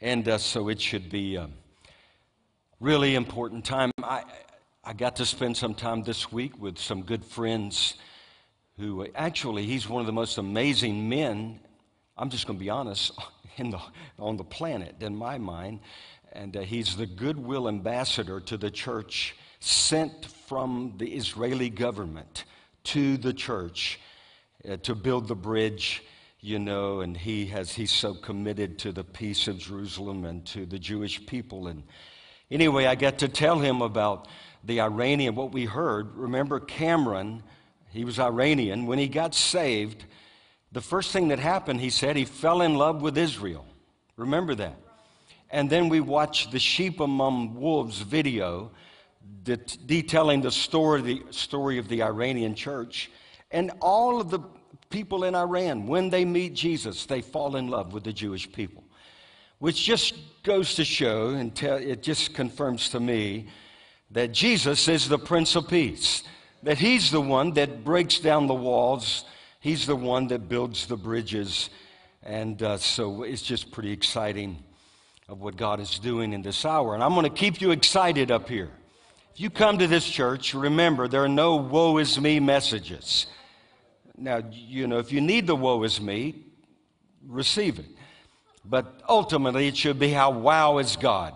And uh, so it should be a really important time. I, I got to spend some time this week with some good friends who actually, he's one of the most amazing men, I'm just going to be honest, the, on the planet in my mind. And uh, he's the goodwill ambassador to the church sent from the Israeli government to the church uh, to build the bridge you know, and he has he's so committed to the peace of Jerusalem and to the Jewish people. And anyway, I got to tell him about the Iranian, what we heard. Remember Cameron, he was Iranian. When he got saved, the first thing that happened, he said, he fell in love with Israel. Remember that. And then we watched the Sheep Among Wolves video det- detailing the story, the story of the Iranian church. And all of the people in Iran, when they meet Jesus, they fall in love with the Jewish people, which just goes to show, and it just confirms to me that Jesus is the Prince of Peace, that He's the one that breaks down the walls, He's the one that builds the bridges. And uh, so it's just pretty exciting of what God is doing in this hour. And I'm going to keep you excited up here. If you come to this church, remember there are no woe is me messages. Now, you know, if you need the woe is me, receive it. But ultimately, it should be how wow is God.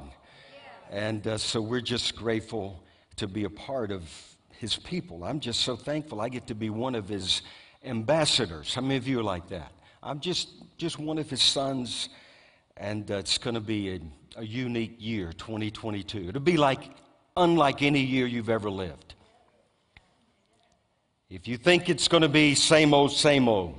And uh, so we're just grateful to be a part of his people. I'm just so thankful I get to be one of his ambassadors. How many of you are like that? I'm just, just one of his sons, and uh, it's going to be a, a unique year, 2022. It'll be like unlike any year you've ever lived. If you think it's going to be same old, same old,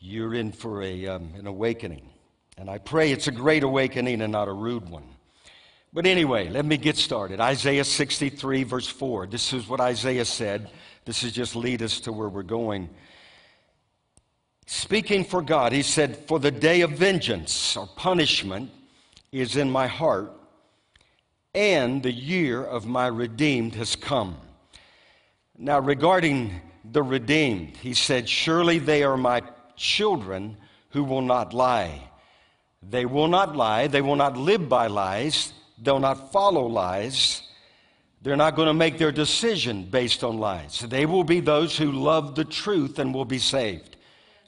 you're in for a, um, an awakening. And I pray it's a great awakening and not a rude one. But anyway, let me get started. Isaiah 63, verse 4. This is what Isaiah said. This is just lead us to where we're going. Speaking for God, he said, For the day of vengeance or punishment is in my heart, and the year of my redeemed has come. Now, regarding the redeemed, he said, Surely they are my children who will not lie. They will not lie. They will not live by lies. They'll not follow lies. They're not going to make their decision based on lies. They will be those who love the truth and will be saved.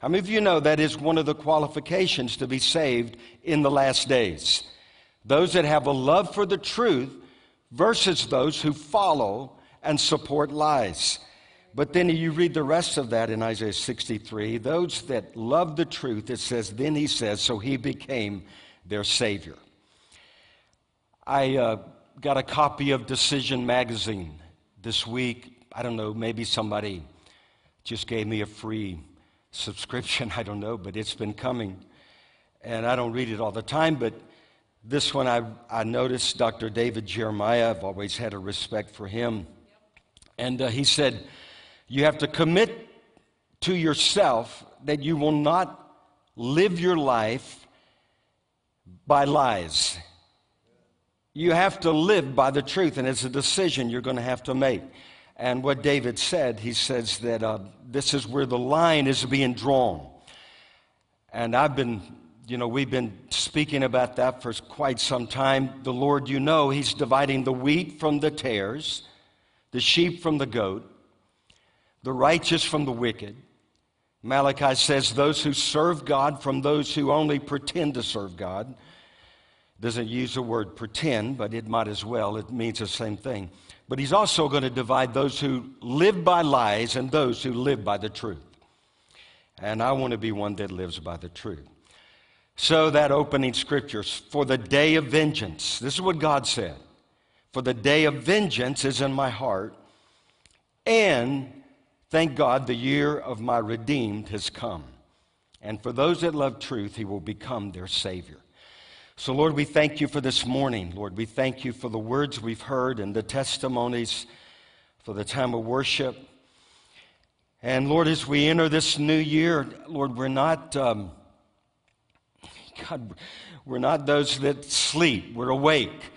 How many of you know that is one of the qualifications to be saved in the last days? Those that have a love for the truth versus those who follow and support lies. But then you read the rest of that in Isaiah 63. Those that love the truth, it says, then he says, so he became their Savior. I uh, got a copy of Decision Magazine this week. I don't know, maybe somebody just gave me a free subscription. I don't know, but it's been coming. And I don't read it all the time, but this one I, I noticed Dr. David Jeremiah. I've always had a respect for him. And uh, he said, You have to commit to yourself that you will not live your life by lies. You have to live by the truth, and it's a decision you're going to have to make. And what David said, he says that uh, this is where the line is being drawn. And I've been, you know, we've been speaking about that for quite some time. The Lord, you know, He's dividing the wheat from the tares, the sheep from the goat, the righteous from the wicked. Malachi says those who serve God from those who only pretend to serve God doesn't use the word pretend, but it might as well. It means the same thing. But he's also going to divide those who live by lies and those who live by the truth. And I want to be one that lives by the truth. So, that opening scriptures for the day of vengeance, this is what God said. For the day of vengeance is in my heart, and thank God the year of my redeemed has come. And for those that love truth, he will become their Savior. So, Lord, we thank you for this morning. Lord, we thank you for the words we've heard and the testimonies, for the time of worship. And Lord, as we enter this new year, Lord, we're not, um, God, we're not those that sleep. We're awake.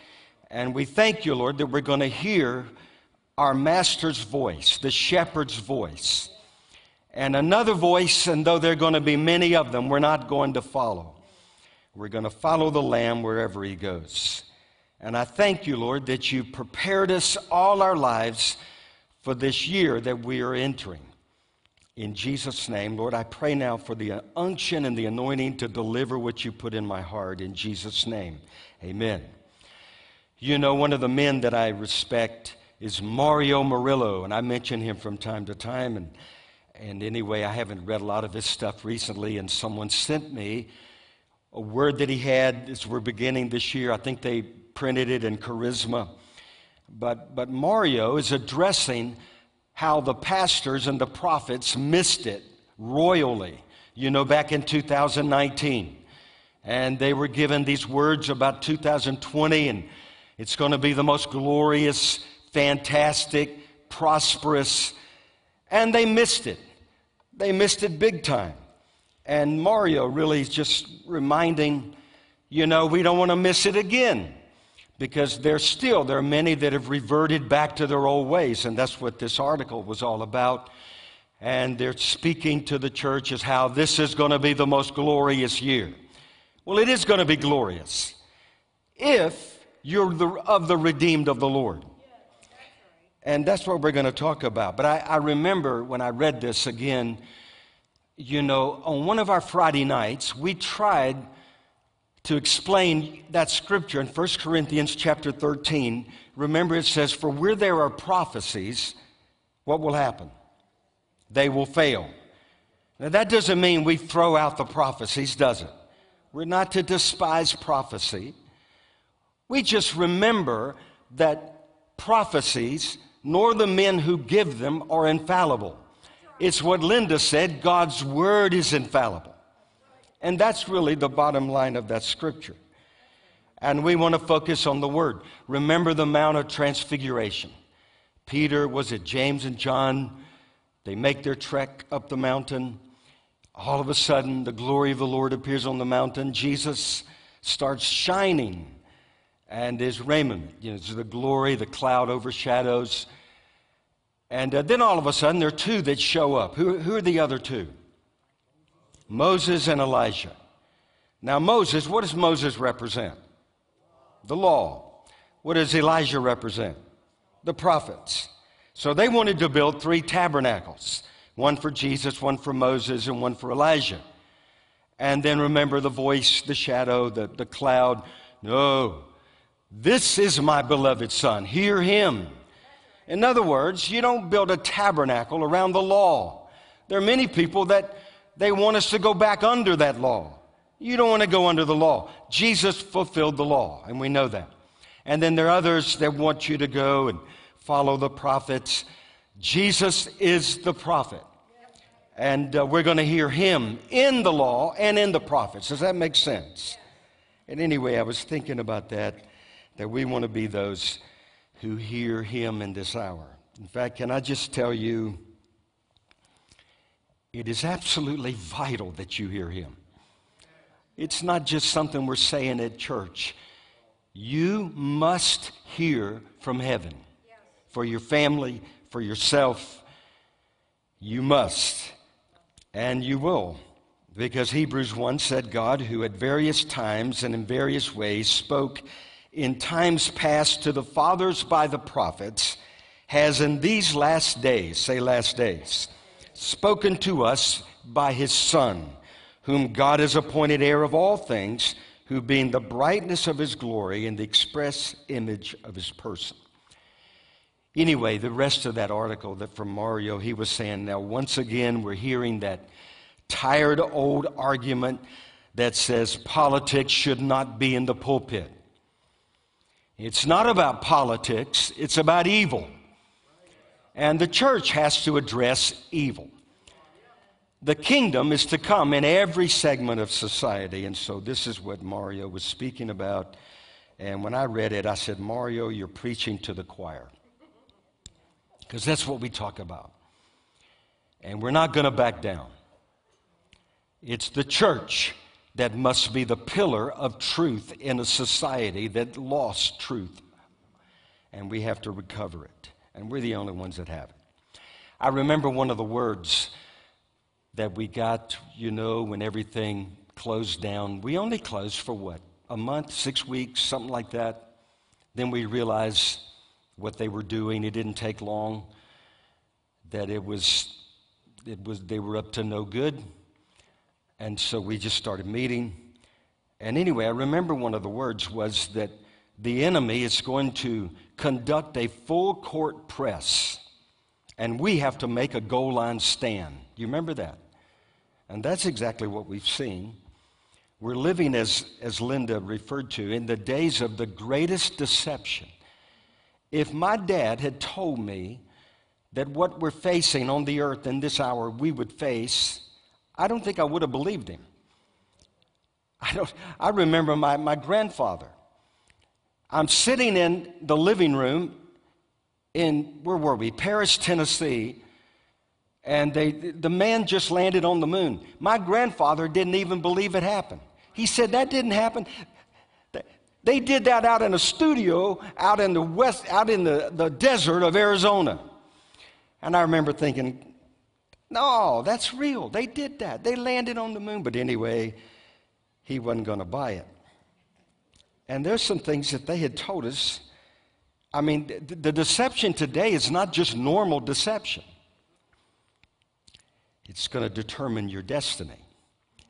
And we thank you, Lord, that we're going to hear our Master's voice, the shepherd's voice. And another voice, and though there are going to be many of them, we're not going to follow. We're going to follow the Lamb wherever he goes. And I thank you, Lord, that you prepared us all our lives for this year that we are entering. In Jesus' name, Lord, I pray now for the unction and the anointing to deliver what you put in my heart. In Jesus' name, amen. You know, one of the men that I respect is Mario Murillo, and I mention him from time to time. And, and anyway, I haven't read a lot of his stuff recently, and someone sent me a word that he had as we're beginning this year. I think they printed it in Charisma. But, but Mario is addressing how the pastors and the prophets missed it royally, you know, back in 2019. And they were given these words about 2020, and it's going to be the most glorious, fantastic, prosperous. And they missed it. They missed it big time. And Mario really is just reminding, you know, we don't want to miss it again because there's still there are many that have reverted back to their old ways and that's what this article was all about. And they're speaking to the church as how this is going to be the most glorious year. Well it is going to be glorious if you're the, of the redeemed of the lord. And that's what we're going to talk about. But I, I remember when i read this again you know on one of our friday nights we tried to explain that scripture in 1 Corinthians chapter 13, remember it says, For where there are prophecies, what will happen? They will fail. Now, that doesn't mean we throw out the prophecies, does it? We're not to despise prophecy. We just remember that prophecies, nor the men who give them, are infallible. It's what Linda said God's word is infallible. And that's really the bottom line of that scripture. And we want to focus on the word. Remember the Mount of Transfiguration. Peter, was it James and John? They make their trek up the mountain. All of a sudden, the glory of the Lord appears on the mountain. Jesus starts shining, and his raiment, you know, the glory, the cloud overshadows. And uh, then all of a sudden, there are two that show up. Who, who are the other two? Moses and Elijah. Now, Moses, what does Moses represent? The law. What does Elijah represent? The prophets. So they wanted to build three tabernacles one for Jesus, one for Moses, and one for Elijah. And then remember the voice, the shadow, the, the cloud. No, this is my beloved son. Hear him. In other words, you don't build a tabernacle around the law. There are many people that they want us to go back under that law. You don't want to go under the law. Jesus fulfilled the law, and we know that. And then there are others that want you to go and follow the prophets. Jesus is the prophet. And uh, we're going to hear him in the law and in the prophets. Does that make sense? And anyway, I was thinking about that, that we want to be those who hear him in this hour. In fact, can I just tell you, it is absolutely vital that you hear him. It's not just something we're saying at church. You must hear from heaven for your family, for yourself. You must, and you will. Because Hebrews 1 said, God, who at various times and in various ways spoke in times past to the fathers by the prophets, has in these last days, say last days, spoken to us by his Son, whom God has appointed heir of all things, who being the brightness of his glory and the express image of his person. Anyway, the rest of that article that from Mario, he was saying, now once again, we're hearing that tired old argument that says politics should not be in the pulpit. It's not about politics, it's about evil. And the church has to address evil. The kingdom is to come in every segment of society. And so this is what Mario was speaking about. And when I read it, I said, Mario, you're preaching to the choir. Because that's what we talk about. And we're not going to back down. It's the church that must be the pillar of truth in a society that lost truth and we have to recover it. And we're the only ones that have it. I remember one of the words that we got, you know, when everything closed down. We only closed for what? A month, six weeks, something like that. Then we realized what they were doing. It didn't take long. That it was, it was, they were up to no good. And so we just started meeting. And anyway, I remember one of the words was that the enemy is going to conduct a full court press, and we have to make a goal line stand. You remember that? And that's exactly what we've seen. We're living, as, as Linda referred to, in the days of the greatest deception. If my dad had told me that what we're facing on the earth in this hour we would face, I don't think I would have believed him. I, don't, I remember my, my grandfather. I'm sitting in the living room in, where were we? Paris, Tennessee. And they, the man just landed on the moon. My grandfather didn't even believe it happened. He said, That didn't happen. They did that out in a studio out in the west, out in the, the desert of Arizona. And I remember thinking, no, that's real. They did that. They landed on the moon. But anyway, he wasn't going to buy it. And there's some things that they had told us. I mean, the, the deception today is not just normal deception, it's going to determine your destiny.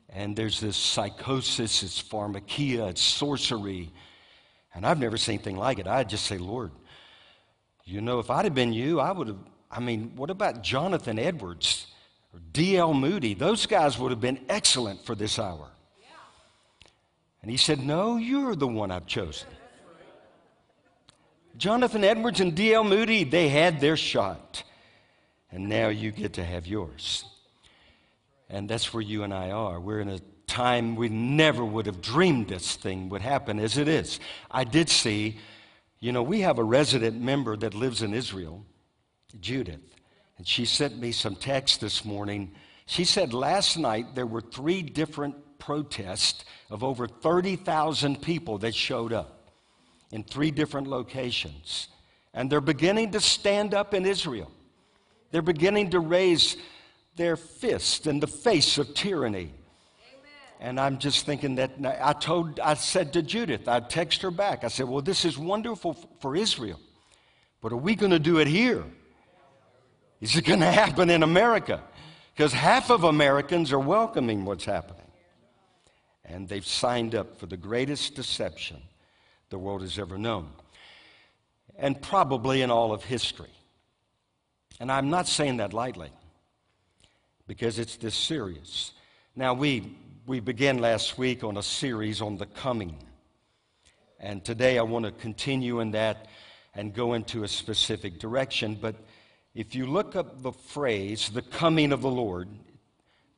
And there's this psychosis, it's pharmakia, it's sorcery. And I've never seen anything like it. I'd just say, Lord, you know, if I'd have been you, I would have. I mean, what about Jonathan Edwards or D.L. Moody? Those guys would have been excellent for this hour. And he said, No, you're the one I've chosen. Jonathan Edwards and D.L. Moody, they had their shot. And now you get to have yours. And that's where you and I are. We're in a time we never would have dreamed this thing would happen as it is. I did see, you know, we have a resident member that lives in Israel, Judith, and she sent me some text this morning. She said last night there were three different protests of over 30,000 people that showed up in three different locations. And they're beginning to stand up in Israel. They're beginning to raise their fist in the face of tyranny. And I'm just thinking that I told, I said to Judith, I text her back. I said, Well, this is wonderful for Israel, but are we going to do it here? Is it going to happen in America? Because half of Americans are welcoming what's happening. And they've signed up for the greatest deception the world has ever known, and probably in all of history. And I'm not saying that lightly because it's this serious. Now, we, we began last week on a series on the coming. And today I want to continue in that and go into a specific direction. But if you look up the phrase, the coming of the Lord,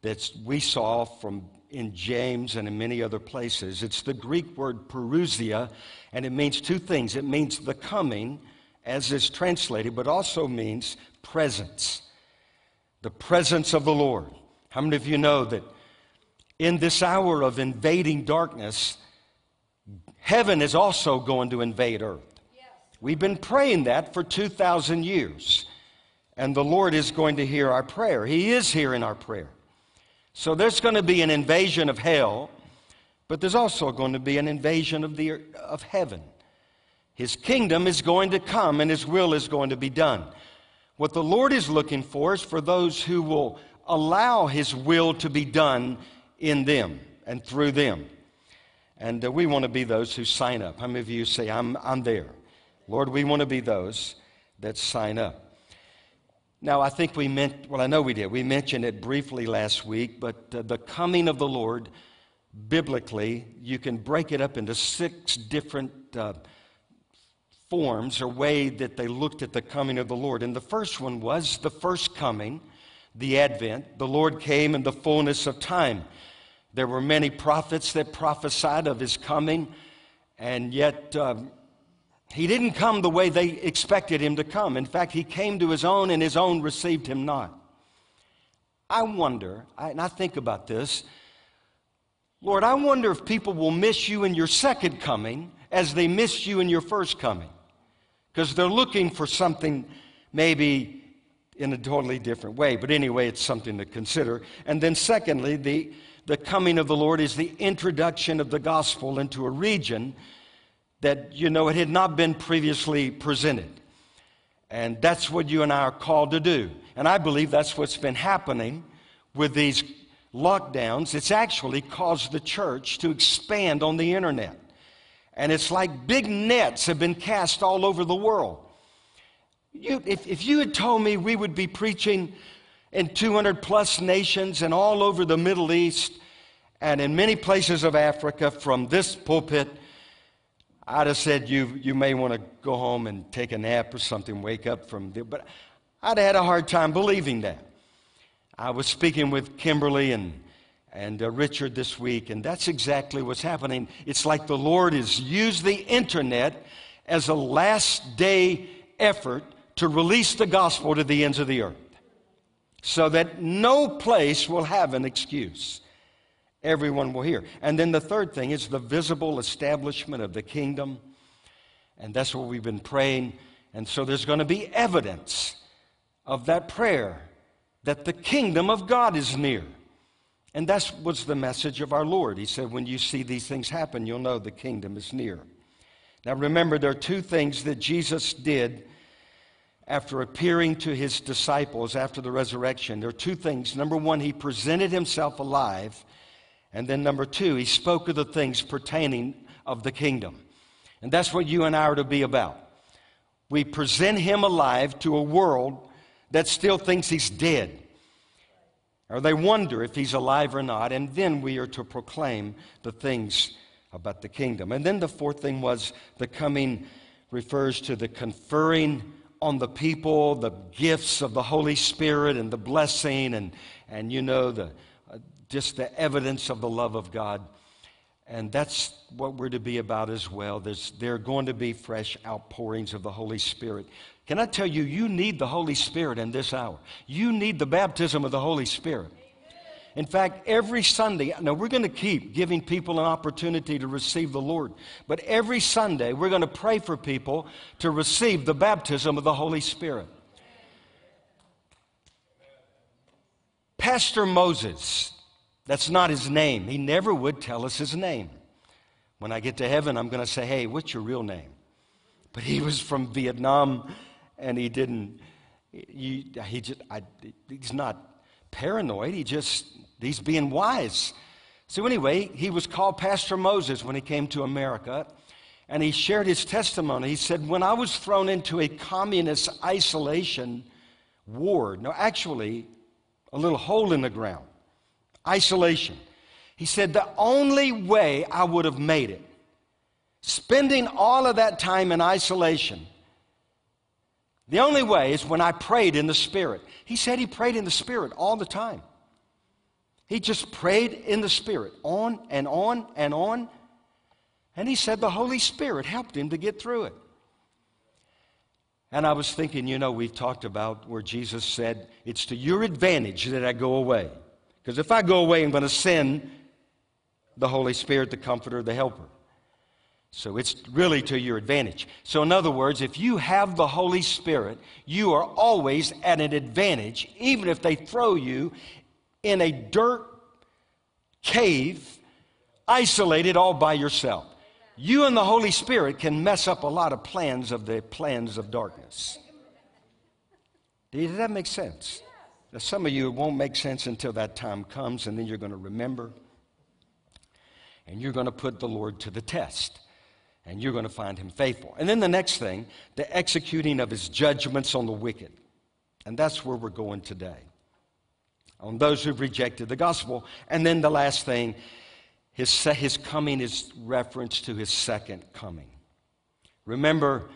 that we saw from in James and in many other places, it's the Greek word parousia, and it means two things. It means the coming, as is translated, but also means presence the presence of the Lord. How many of you know that in this hour of invading darkness, heaven is also going to invade earth? We've been praying that for 2,000 years, and the Lord is going to hear our prayer. He is hearing our prayer. So there's going to be an invasion of hell, but there's also going to be an invasion of, the, of heaven. His kingdom is going to come, and His will is going to be done. What the Lord is looking for is for those who will allow His will to be done in them and through them. And uh, we want to be those who sign up. How many of you say, I'm, I'm there? Lord, we want to be those that sign up. Now, I think we meant, well, I know we did. We mentioned it briefly last week, but uh, the coming of the Lord, biblically, you can break it up into six different uh, forms or way that they looked at the coming of the Lord. And the first one was the first coming, the Advent. The Lord came in the fullness of time. There were many prophets that prophesied of his coming, and yet um, he didn't come the way they expected him to come. In fact, he came to his own, and his own received him not. I wonder, and I think about this, Lord, I wonder if people will miss you in your second coming as they missed you in your first coming. because they're looking for something maybe in a totally different way. But anyway, it's something to consider. And then, secondly, the, the coming of the Lord is the introduction of the gospel into a region that, you know, it had not been previously presented. And that's what you and I are called to do. And I believe that's what's been happening with these lockdowns. It's actually caused the church to expand on the internet. And it's like big nets have been cast all over the world. You, if, if you had told me we would be preaching in 200 plus nations and all over the Middle East and in many places of Africa from this pulpit, I'd have said you, you may want to go home and take a nap or something, wake up from there. But I'd had a hard time believing that. I was speaking with Kimberly and, and uh, Richard this week, and that's exactly what's happening. It's like the Lord has used the internet as a last day effort to release the gospel to the ends of the earth so that no place will have an excuse everyone will hear. And then the third thing is the visible establishment of the kingdom. And that's what we've been praying. And so there's going to be evidence of that prayer that the kingdom of God is near. And that was the message of our Lord. He said, When you see these things happen, you'll know the kingdom is near. Now remember, there are two things that Jesus did after appearing to his disciples after the resurrection. There are two things. Number one, he presented himself alive and then number two, he spoke of the things pertaining of the kingdom. And that's what you and I are to be about. We present him alive to a world that still thinks he's dead. Or they wonder if he's alive or not. And then we are to proclaim the things about the kingdom. And then the fourth thing was the coming refers to the conferring on the people the gifts of the Holy Spirit and the blessing and, and you know, the, just the evidence of the love of God. And that's what we're to be about as well. There's, there are going to be fresh outpourings of the Holy Spirit. Can I tell you, you need the Holy Spirit in this hour. You need the baptism of the Holy Spirit. In fact, every Sunday, now we're going to keep giving people an opportunity to receive the Lord, but every Sunday we're going to pray for people to receive the baptism of the Holy Spirit. Pastor Moses, that's not his name. He never would tell us his name. When I get to heaven, I'm going to say, hey, what's your real name? But he was from Vietnam and he didn't, he, he just, I, he's not paranoid. He just, he's being wise. So, anyway, he was called Pastor Moses when he came to America. And he shared his testimony. He said, When I was thrown into a communist isolation ward, no, actually, a little hole in the ground, isolation. He said, The only way I would have made it, spending all of that time in isolation, the only way is when I prayed in the Spirit. He said he prayed in the Spirit all the time. He just prayed in the Spirit on and on and on. And he said the Holy Spirit helped him to get through it. And I was thinking, you know, we've talked about where Jesus said, It's to your advantage that I go away. Because if I go away, I'm going to send the Holy Spirit, the Comforter, the Helper. So it's really to your advantage. So, in other words, if you have the Holy Spirit, you are always at an advantage, even if they throw you in a dirt cave, isolated all by yourself. You and the Holy Spirit can mess up a lot of plans of the plans of darkness. Does that make sense? Now, some of you, it won't make sense until that time comes, and then you're going to remember. And you're going to put the Lord to the test. And you're going to find him faithful. And then the next thing, the executing of his judgments on the wicked. And that's where we're going today. On those who've rejected the gospel. And then the last thing, his, his coming is reference to his second coming. Remember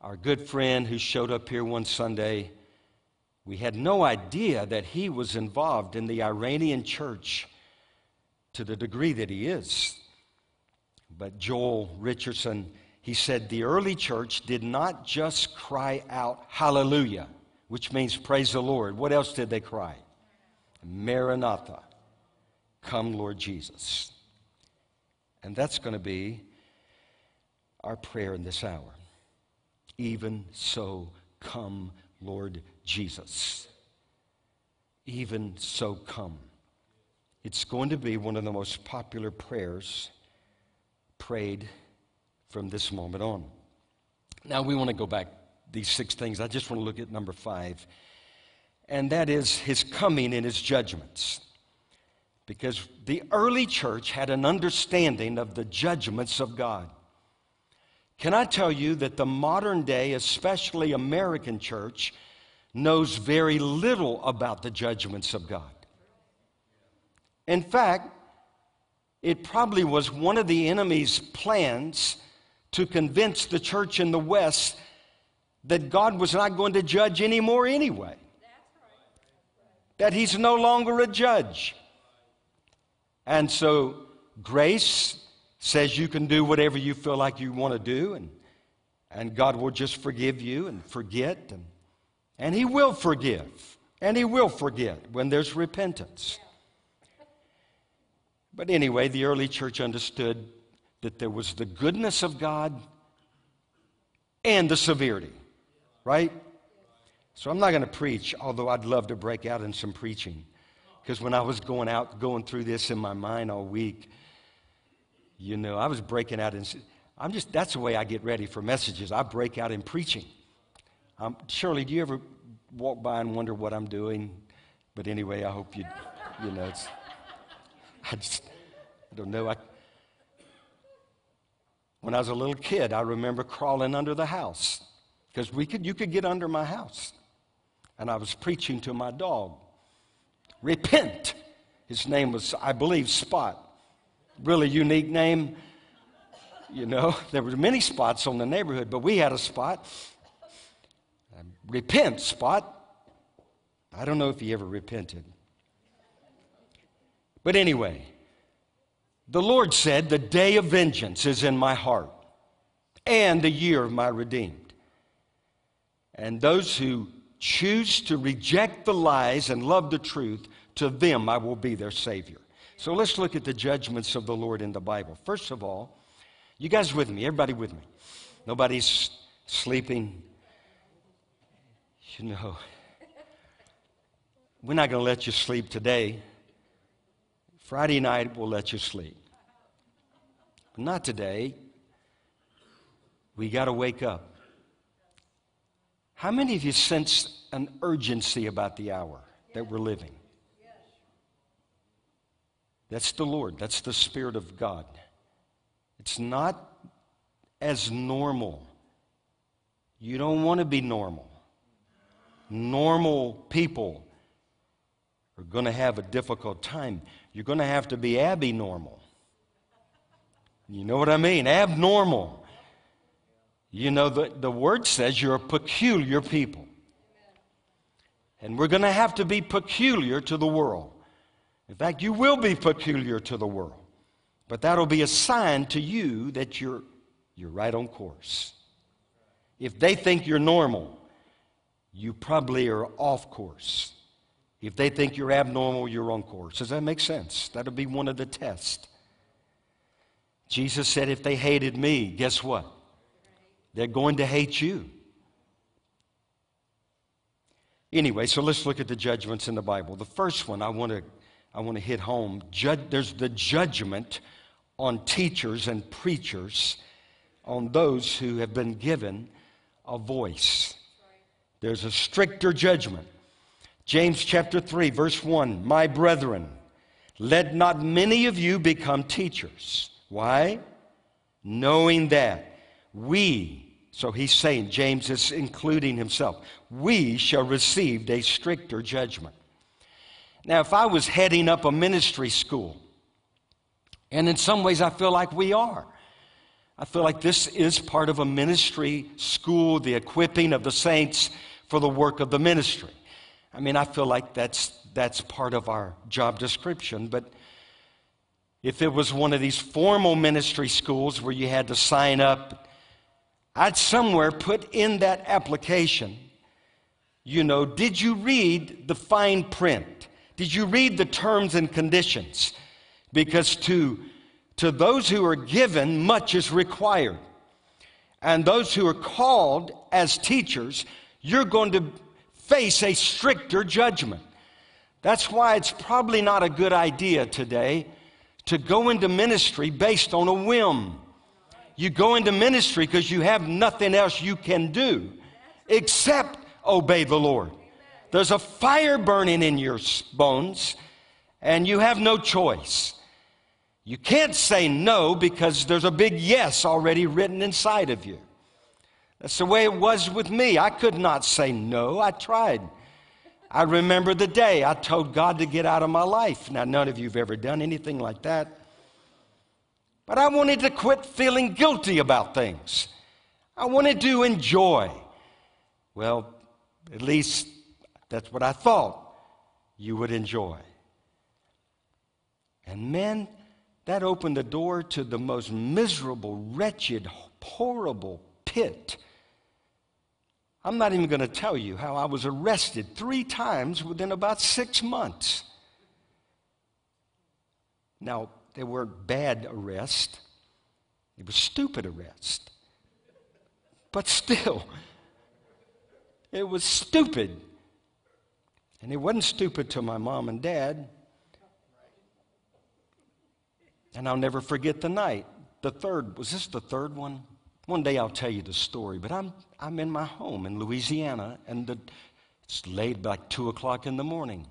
our good friend who showed up here one Sunday we had no idea that he was involved in the Iranian church to the degree that he is. But Joel Richardson, he said the early church did not just cry out hallelujah, which means praise the Lord. What else did they cry? Maranatha, come Lord Jesus. And that's going to be our prayer in this hour. Even so, come, Lord Jesus. Even so, come. It's going to be one of the most popular prayers prayed from this moment on. Now, we want to go back these six things. I just want to look at number five, and that is his coming and his judgments. Because the early church had an understanding of the judgments of God. Can I tell you that the modern day, especially American church, knows very little about the judgments of God? In fact, it probably was one of the enemy's plans to convince the church in the West that God was not going to judge anymore anyway. That he's no longer a judge. And so grace says you can do whatever you feel like you want to do, and, and God will just forgive you and forget, and, and He will forgive, and He will forget when there's repentance. But anyway, the early church understood that there was the goodness of God and the severity, right? So I'm not going to preach, although I'd love to break out in some preaching. Because when I was going out, going through this in my mind all week, you know, I was breaking out in. I'm just, that's the way I get ready for messages. I break out in preaching. Um, Shirley, do you ever walk by and wonder what I'm doing? But anyway, I hope you, you know, it's, I just, I don't know. I, when I was a little kid, I remember crawling under the house because we could, you could get under my house. And I was preaching to my dog. Repent. His name was, I believe, Spot. Really unique name. You know, there were many spots on the neighborhood, but we had a spot. Repent, Spot. I don't know if he ever repented. But anyway, the Lord said, The day of vengeance is in my heart, and the year of my redeemed. And those who choose to reject the lies and love the truth, to them I will be their Savior. So let's look at the judgments of the Lord in the Bible. First of all, you guys with me? Everybody with me? Nobody's sleeping. You know, we're not going to let you sleep today. Friday night, we'll let you sleep. But not today. We got to wake up. How many of you sense an urgency about the hour that we're living? That's the Lord, that's the Spirit of God. It's not as normal. You don't want to be normal. Normal people are going to have a difficult time. You're going to have to be abnormal. You know what I mean? Abnormal. You know, the, the word says you're a peculiar people. And we're going to have to be peculiar to the world. In fact, you will be peculiar to the world. But that'll be a sign to you that you're, you're right on course. If they think you're normal, you probably are off course. If they think you're abnormal, you're on course. Does that make sense? That'll be one of the tests. Jesus said, if they hated me, guess what? They're going to hate you. Anyway, so let's look at the judgments in the Bible. The first one I want to I want to hit home. there's the judgment on teachers and preachers, on those who have been given a voice. There's a stricter judgment. James chapter 3, verse 1 My brethren, let not many of you become teachers. Why? Knowing that we, so he's saying, James is including himself, we shall receive a stricter judgment. Now, if I was heading up a ministry school, and in some ways I feel like we are, I feel like this is part of a ministry school, the equipping of the saints for the work of the ministry. I mean, I feel like that's, that's part of our job description, but if it was one of these formal ministry schools where you had to sign up, I'd somewhere put in that application, you know, did you read the fine print? Did you read the terms and conditions? Because to, to those who are given, much is required. And those who are called as teachers, you're going to face a stricter judgment. That's why it's probably not a good idea today to go into ministry based on a whim. You go into ministry because you have nothing else you can do except obey the Lord. There's a fire burning in your bones, and you have no choice. You can't say no because there's a big yes already written inside of you. That's the way it was with me. I could not say no. I tried. I remember the day I told God to get out of my life. Now, none of you have ever done anything like that. But I wanted to quit feeling guilty about things. I wanted to enjoy. Well, at least that's what I thought you would enjoy. And man, that opened the door to the most miserable, wretched, horrible pit. I'm not even going to tell you how I was arrested three times within about six months. Now, they weren't bad arrests, it was stupid arrest. But still, it was stupid. And it wasn't stupid to my mom and dad. And I'll never forget the night. The third, was this the third one? One day I'll tell you the story, but I'm, I'm in my home in Louisiana, and the, it's late, like 2 o'clock in the morning.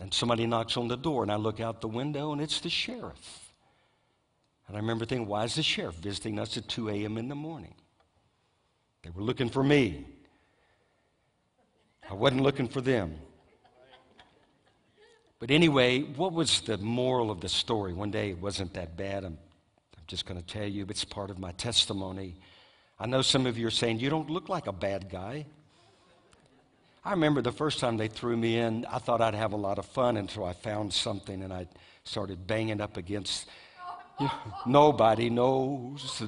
And somebody knocks on the door, and I look out the window, and it's the sheriff. And I remember thinking, why is the sheriff visiting us at 2 a.m. in the morning? They were looking for me. I wasn't looking for them. But anyway, what was the moral of the story? One day it wasn't that bad. I'm, I'm just going to tell you, it's part of my testimony. I know some of you are saying, You don't look like a bad guy. I remember the first time they threw me in, I thought I'd have a lot of fun until I found something and I started banging up against. You know, nobody knows.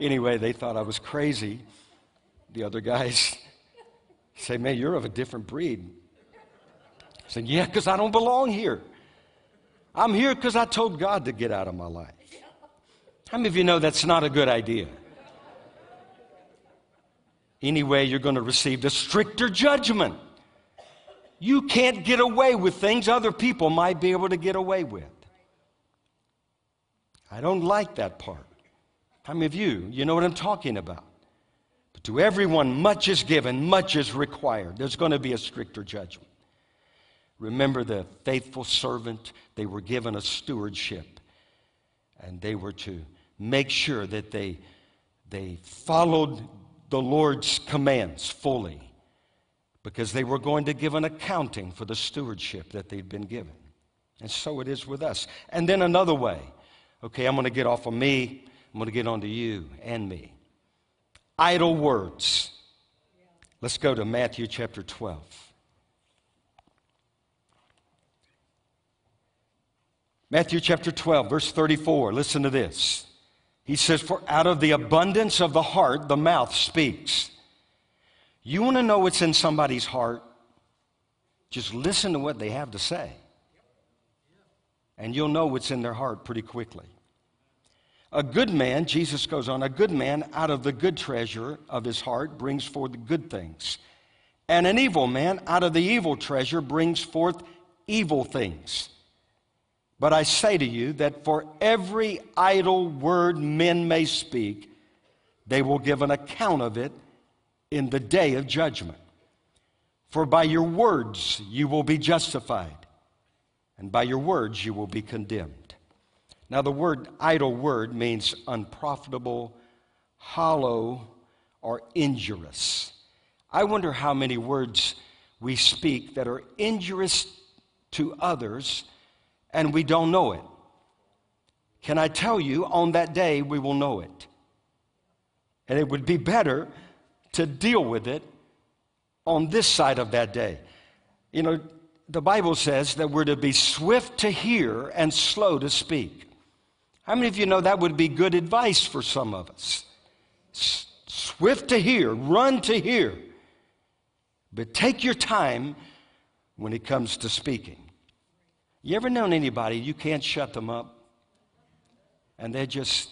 Anyway, they thought I was crazy. The other guys say, Man, you're of a different breed. Said, Yeah, because I don't belong here. I'm here because I told God to get out of my life. How many of you know that's not a good idea? Anyway, you're going to receive the stricter judgment. You can't get away with things other people might be able to get away with. I don't like that part. How many of you, you know what I'm talking about? But to everyone, much is given, much is required. There's going to be a stricter judgment. Remember the faithful servant, they were given a stewardship, and they were to make sure that they, they followed the Lord's commands fully because they were going to give an accounting for the stewardship that they'd been given. And so it is with us. And then another way. Okay, I'm going to get off of me. I'm going to get on to you and me. Idle words. Let's go to Matthew chapter 12. Matthew chapter 12, verse 34. Listen to this. He says, For out of the abundance of the heart, the mouth speaks. You want to know what's in somebody's heart? Just listen to what they have to say. And you'll know what's in their heart pretty quickly. A good man, Jesus goes on, a good man out of the good treasure of his heart brings forth good things. And an evil man out of the evil treasure brings forth evil things. But I say to you that for every idle word men may speak, they will give an account of it in the day of judgment. For by your words you will be justified, and by your words you will be condemned. Now, the word idle word means unprofitable, hollow, or injurious. I wonder how many words we speak that are injurious to others and we don't know it. Can I tell you, on that day, we will know it. And it would be better to deal with it on this side of that day. You know, the Bible says that we're to be swift to hear and slow to speak. How many of you know that would be good advice for some of us? Swift to hear, run to hear, but take your time when it comes to speaking. You ever known anybody you can't shut them up? And they're just,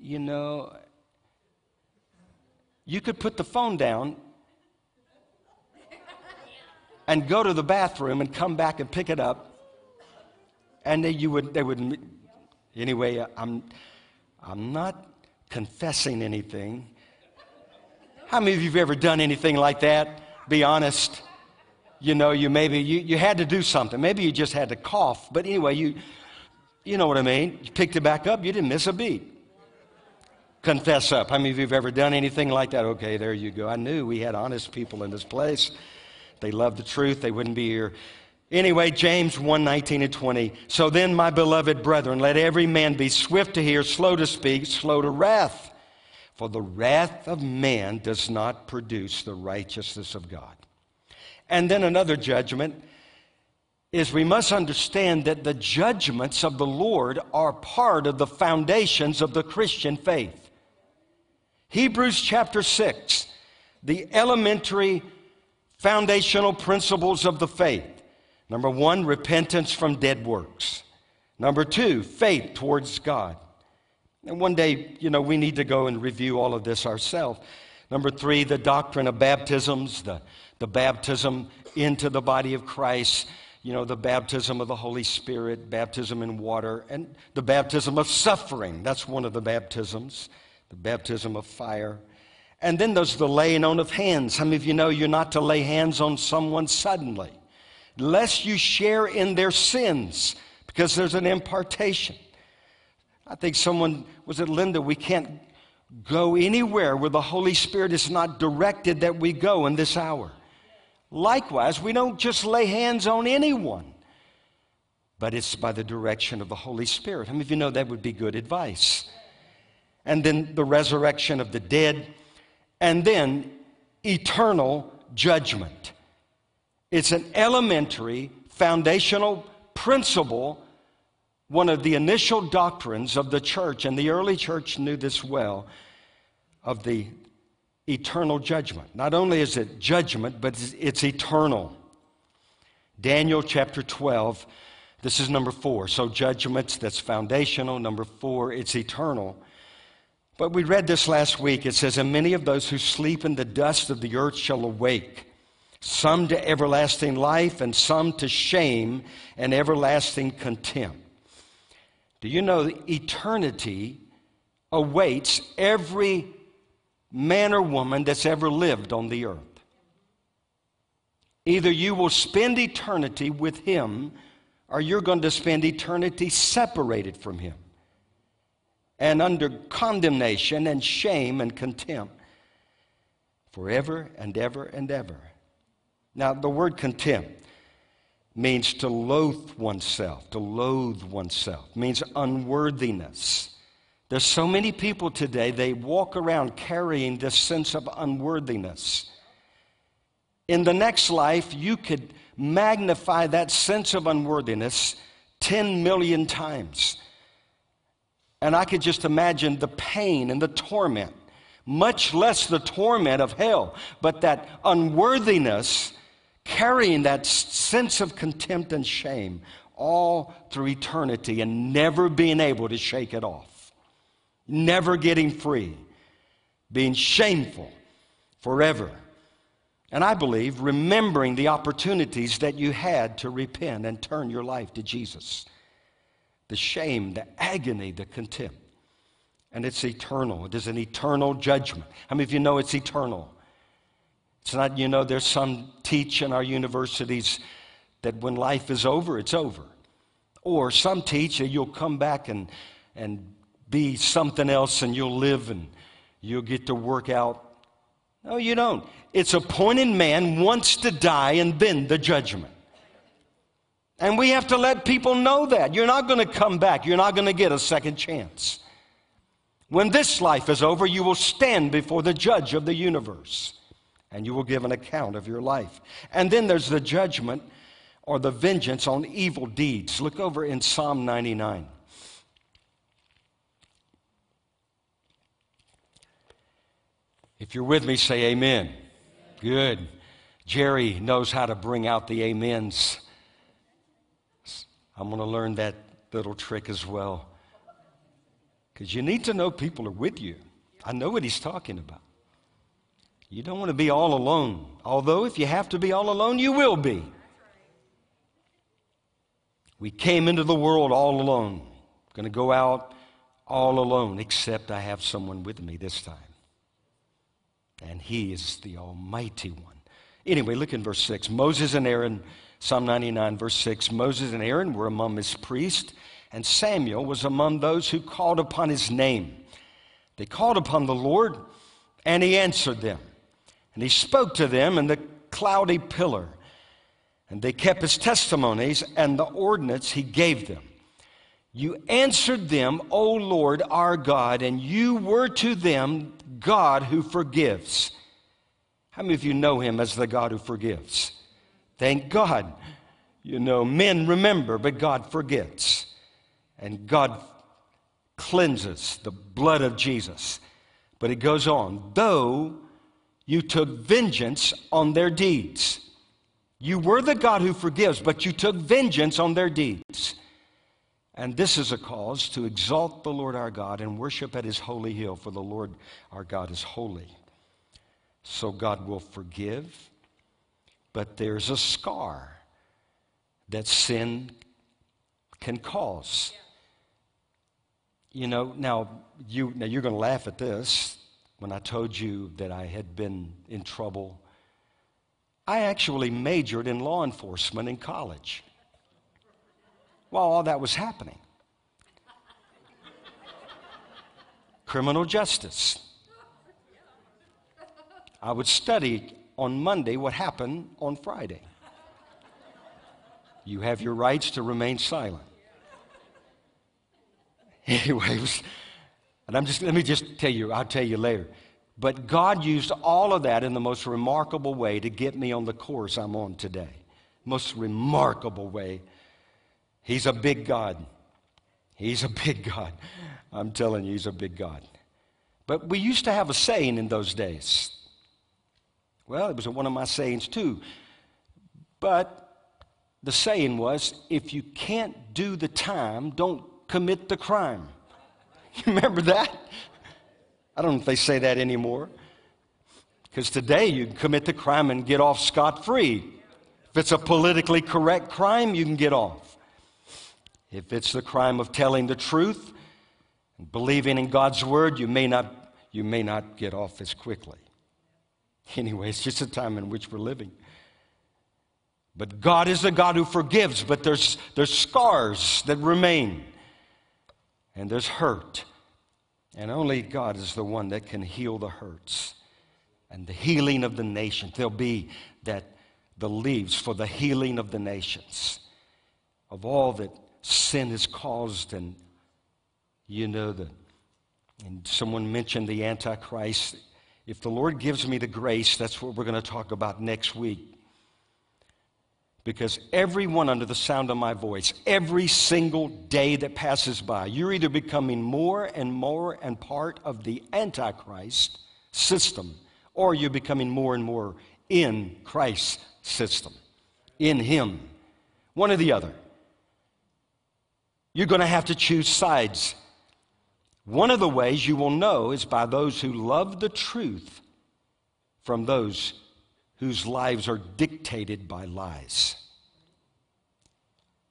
you know, you could put the phone down and go to the bathroom and come back and pick it up. And they, you would, they would, anyway, I'm, I'm not confessing anything. How many of you have ever done anything like that? Be honest. You know, you maybe, you, you had to do something. Maybe you just had to cough. But anyway, you, you know what I mean. You picked it back up, you didn't miss a beat. Confess up. How many of you have ever done anything like that? Okay, there you go. I knew we had honest people in this place. They love the truth, they wouldn't be here. Anyway, James 1 19 and 20. So then, my beloved brethren, let every man be swift to hear, slow to speak, slow to wrath. For the wrath of man does not produce the righteousness of God. And then another judgment is we must understand that the judgments of the Lord are part of the foundations of the Christian faith. Hebrews chapter 6, the elementary foundational principles of the faith. Number one, repentance from dead works. Number two, faith towards God. And one day, you know, we need to go and review all of this ourselves. Number three, the doctrine of baptisms, the, the baptism into the body of Christ, you know, the baptism of the Holy Spirit, baptism in water, and the baptism of suffering. That's one of the baptisms, the baptism of fire. And then there's the laying on of hands. How many of you know you're not to lay hands on someone suddenly, lest you share in their sins, because there's an impartation. I think someone, was it Linda? We can't go anywhere where the Holy Spirit is not directed that we go in this hour. Likewise, we don't just lay hands on anyone, but it's by the direction of the Holy Spirit. How many of you know that would be good advice? And then the resurrection of the dead, and then eternal judgment. It's an elementary, foundational principle one of the initial doctrines of the church, and the early church knew this well, of the eternal judgment. Not only is it judgment, but it's, eternal. Daniel chapter 12, this is number four. So, judgments, that's foundational. Number four, it's eternal. But we read this last week. It says, And many of those who sleep in the dust of the earth shall awake, some to everlasting life, and some to shame and everlasting contempt. Do you know eternity awaits every man or woman that's ever lived on the earth? Either you will spend eternity with him or you're going to spend eternity separated from him and under condemnation and shame and contempt forever and ever and ever. Now, the word contempt means to loathe oneself, to loathe oneself, means unworthiness. There's so many people today, they walk around carrying this sense of unworthiness. In the next life, you could magnify that sense of unworthiness 10 million times. And I could just imagine the pain and the torment, much less the torment of hell, but that unworthiness carrying that sense of contempt and shame all through eternity and never being able to shake it off, never getting free, being shameful forever. And I believe remembering the opportunities that you had to repent and turn your life to Jesus. The shame, the agony, the contempt. And it's eternal. It is an eternal judgment. How many of you know it's eternal? It's not, you know, there's some teach in our universities that when life is over, it's over. Or some teach that you'll come back and, and be something else and you'll live and you'll get to work out. No, you don't. It's appointed man wants to die and then the judgment. And we have to let people know that. You're not going to come back. You're not going to get a second chance. When this life is over, you will stand before the judge of the universe and you will give an account of your life. And then there's the judgment or the vengeance on evil deeds. Look over in Psalm 99. If you're with me, say amen. Good. Jerry knows how to bring out the amens. I'm going to learn that little trick as well. Because you need to know people are with you. I know what he's talking about. You don't want to be all alone. Although, if you have to be all alone, you will be. We came into the world all alone. Going to go out all alone, except I have someone with me this time. And he is the Almighty One. Anyway, look in verse 6. Moses and Aaron, Psalm 99, verse 6. Moses and Aaron were among his priests, and Samuel was among those who called upon his name. They called upon the Lord, and he answered them. And he spoke to them in the cloudy pillar. And they kept his testimonies and the ordinance he gave them. You answered them, O Lord our God, and you were to them God who forgives. How many of you know him as the God who forgives? Thank God. You know, men remember, but God forgets. And God cleanses the blood of Jesus. But it goes on, though you took vengeance on their deeds. You were the God who forgives, but you took vengeance on their deeds. And this is a cause to exalt the Lord our God and worship at his holy hill, for the Lord our God is holy. So God will forgive, but there's a scar that sin can cause. You know, now you now you're going to laugh at this when I told you that I had been in trouble. I actually majored in law enforcement in college while all that was happening. Criminal justice. I would study on Monday what happened on Friday. You have your rights to remain silent. Anyways, and I'm just, let me just tell you, I'll tell you later. But God used all of that in the most remarkable way to get me on the course I'm on today. Most remarkable way. He's a big God. He's a big God. I'm telling you, He's a big God. But we used to have a saying in those days. Well, it was one of my sayings too. But the saying was if you can't do the time, don't commit the crime. You remember that? I don't know if they say that anymore. Because today you can commit the crime and get off scot free. If it's a politically correct crime, you can get off. If it's the crime of telling the truth and believing in God's word, you may not, you may not get off as quickly. Anyway, it's just a time in which we're living. But God is the God who forgives, but there's, there's scars that remain and there's hurt. And only God is the one that can heal the hurts and the healing of the nations. There'll be that the leaves for the healing of the nations, of all that sin has caused. And you know that. And someone mentioned the Antichrist. If the Lord gives me the grace, that's what we're going to talk about next week. Because everyone under the sound of my voice, every single day that passes by, you're either becoming more and more and part of the Antichrist system, or you're becoming more and more in Christ's system, in Him. One or the other. You're going to have to choose sides. One of the ways you will know is by those who love the truth from those whose lives are dictated by lies.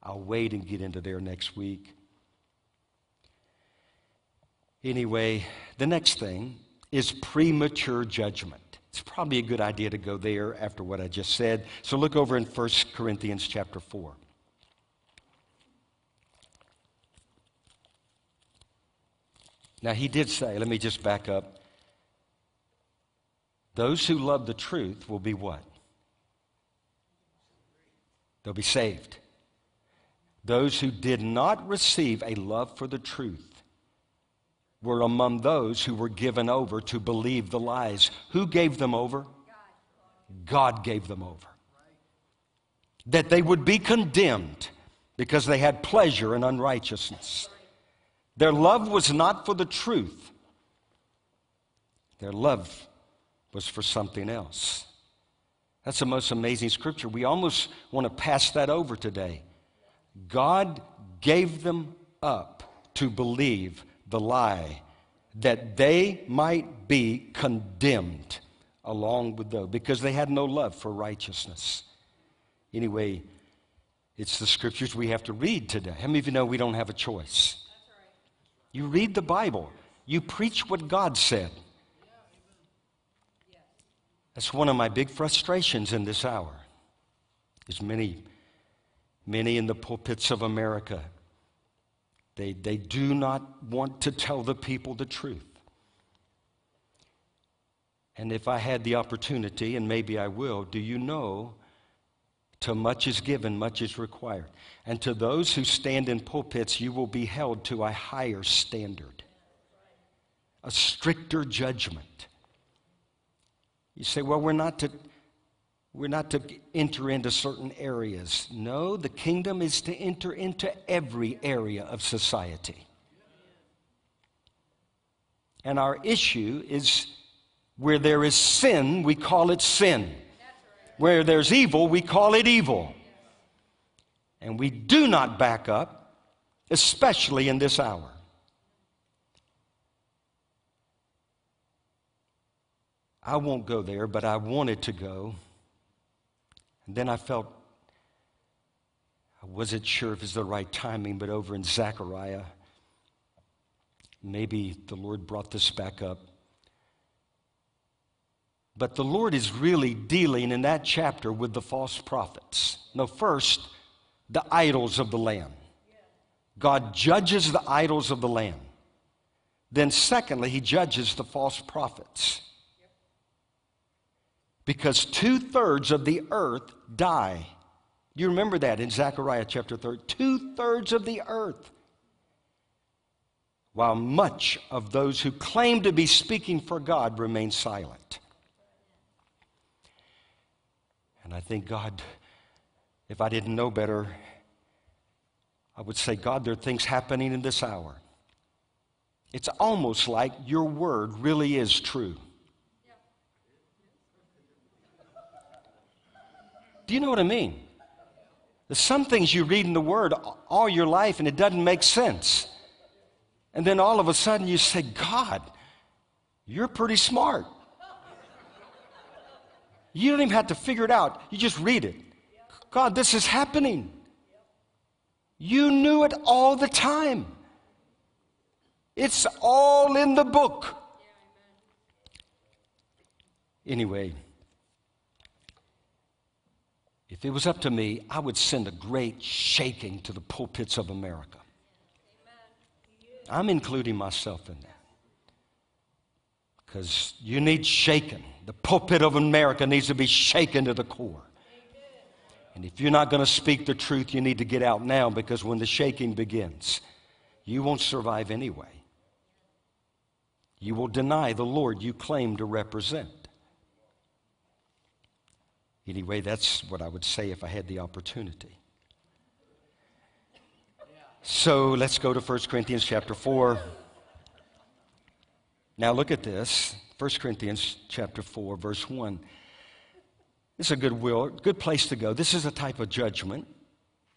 I'll wait and get into there next week. Anyway, the next thing is premature judgment. It's probably a good idea to go there after what I just said. So look over in 1 Corinthians chapter 4. Now, he did say, let me just back up. Those who love the truth will be what? They'll be saved. Those who did not receive a love for the truth were among those who were given over to believe the lies. Who gave them over? God gave them over. That they would be condemned because they had pleasure in unrighteousness. Their love was not for the truth, their love was for something else. That's the most amazing scripture. We almost want to pass that over today. God gave them up to believe the lie, that they might be condemned along with those, because they had no love for righteousness. Anyway, it's the scriptures we have to read today. How many of you know we don't have a choice? You read the Bible, you preach what God said. That's one of my big frustrations in this hour. Is many, many in the pulpits of America, they, they do not want to tell the people the truth. And if I had the opportunity, and maybe I will, do you know to much is given, much is required. And to those who stand in pulpits, you will be held to a higher standard, a stricter judgment. You say, well, we're not to. We're not to enter into certain areas. No, the kingdom is to enter into every area of society. And our issue is where there is sin, we call it sin. Where there's evil, we call it evil. And we do not back up, especially in this hour. I won't go there, but I wanted to go. And then I felt I wasn't sure if it's the right timing, but over in Zechariah, maybe the Lord brought this back up. But the Lord is really dealing in that chapter with the false prophets. No, first, the idols of the land. God judges the idols of the land. Then, secondly, he judges the false prophets. Because two thirds of the earth die. You remember that in Zechariah chapter 3. Two thirds of the earth. While much of those who claim to be speaking for God remain silent. And I think, God, if I didn't know better, I would say, God, there are things happening in this hour. It's almost like your word really is true. Do you know what I mean? There's some things you read in the Word all your life and it doesn't make sense. And then all of a sudden you say, God, you're pretty smart. You don't even have to figure it out, you just read it. God, this is happening. You knew it all the time. It's all in the book. Anyway, if it was up to me, I would send a great shaking to the pulpits of America. I'm including myself in that. Because you need shaken. The pulpit of America needs to be shaken to the core. And if you're not going to speak the truth, you need to get out now because when the shaking begins, you won't survive anyway. You will deny the Lord you claim to represent. Anyway, that's what I would say if I had the opportunity. So let's go to 1 Corinthians chapter 4. Now look at this. 1 Corinthians chapter 4, verse 1. This is a good will, good place to go. This is a type of judgment.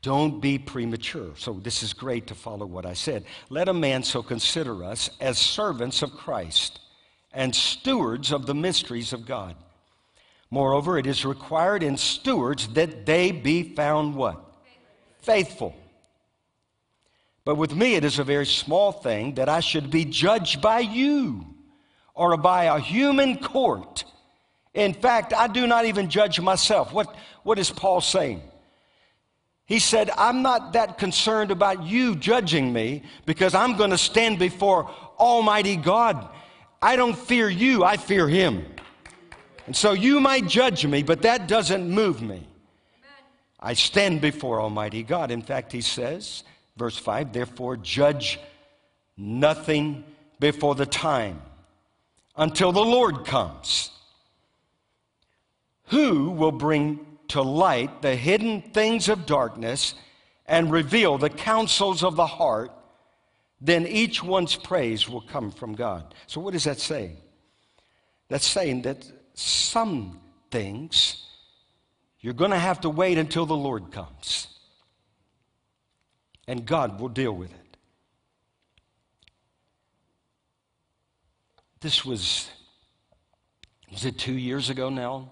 Don't be premature. So this is great to follow what I said. Let a man so consider us as servants of Christ and stewards of the mysteries of God. Moreover, it is required in stewards that they be found what? Faithful. But with me, it is a very small thing that I should be judged by you or by a human court. In fact, I do not even judge myself. What, what is Paul saying? He said, I'm not that concerned about you judging me because I'm going to stand before Almighty God. I don't fear you, I fear Him. And so you might judge me, but that doesn't move me. I stand before Almighty God. In fact, he says, verse 5, therefore judge nothing before the time until the Lord comes. Who will bring to light the hidden things of darkness and reveal the counsels of the heart? Then each one's praise will come from God. So, what does that say? That's saying that some things, you're going to have to wait until the Lord comes. And God will deal with it. this was, was it two years ago now?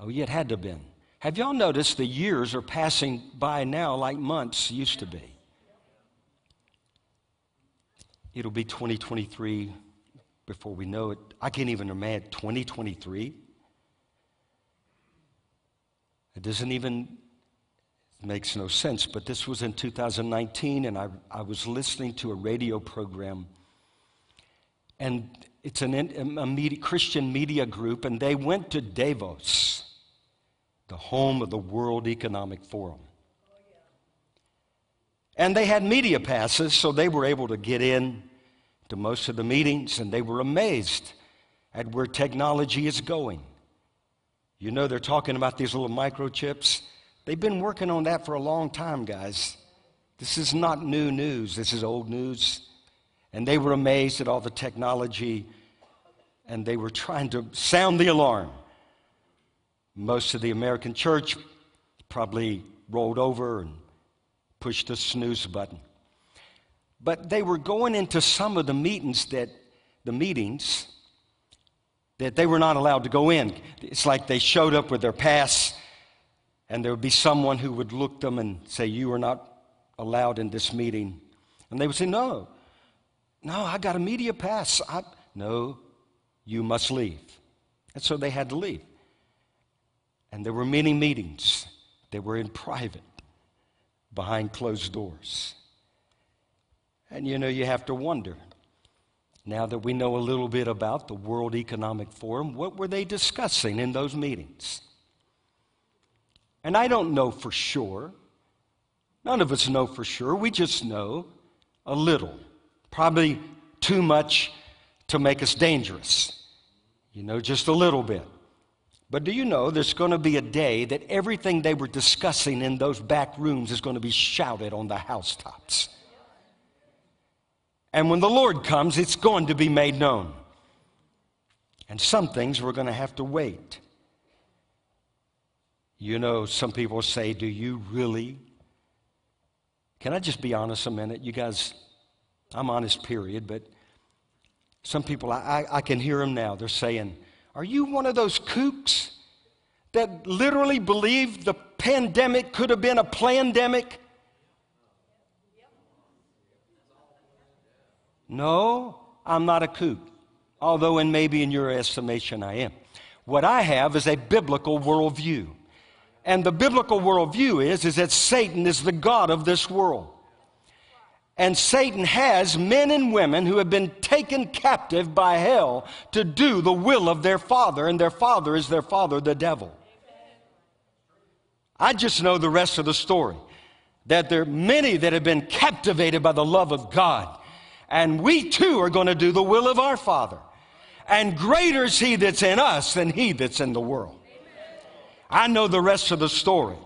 Oh, yeah, it had to have been. Have y'all noticed the years are passing by now like months used to be? It'll be 2023 before we know it. I can't even imagine 2023. It doesn't even it makes no sense, but this was in 2019, and I, I was listening to a radio program, and it's an, a Christian media group, and they went to Davos, the home of the World Economic Forum. And they had media passes, so they were able to get in to most of the meetings, and they were amazed at where technology is going. You know, they're talking about these little microchips. They've been working on that for a long time, guys. This is not new news, this is old news. And they were amazed at all the technology, and they were trying to sound the alarm. Most of the American church probably rolled over and pushed the snooze button. But they were going into some of the meetings that the meetings that they were not allowed to go in. It's like they showed up with their pass, and there would be someone who would look them and say, You are not allowed in this meeting. And they would say, No, no, I got a media pass. I, no, you must leave. And so they had to leave. And there were many meetings. They were in private, behind closed doors. And you know, you have to wonder now that we know a little bit about the World Economic Forum, what were they discussing in those meetings? And I don't know for sure. None of us know for sure. We just know a little. Probably too much to make us dangerous. You know, just a little bit. But do you know there's going to be a day that everything they were discussing in those back rooms is going to be shouted on the housetops? And when the Lord comes, it's going to be made known. And some things we're going to have to wait. You know, some people say, Do you really? Can I just be honest a minute? You guys, I'm honest, period, but some people, I, I, I can hear them now. They're saying, Are you one of those kooks that literally believe the pandemic could have been a plandemic? No, I'm not a kook, although and maybe in your estimation I am. What I have is a biblical worldview. And the biblical worldview is, is that Satan is the God of this world. And Satan has men and women who have been taken captive by hell to do the will of their father, and their father is their father, the devil. I just know the rest of the story that there are many that have been captivated by the love of God and we too are going to do the will of our Father. And greater is He that's in us than He that's in the world. I know the rest of the story.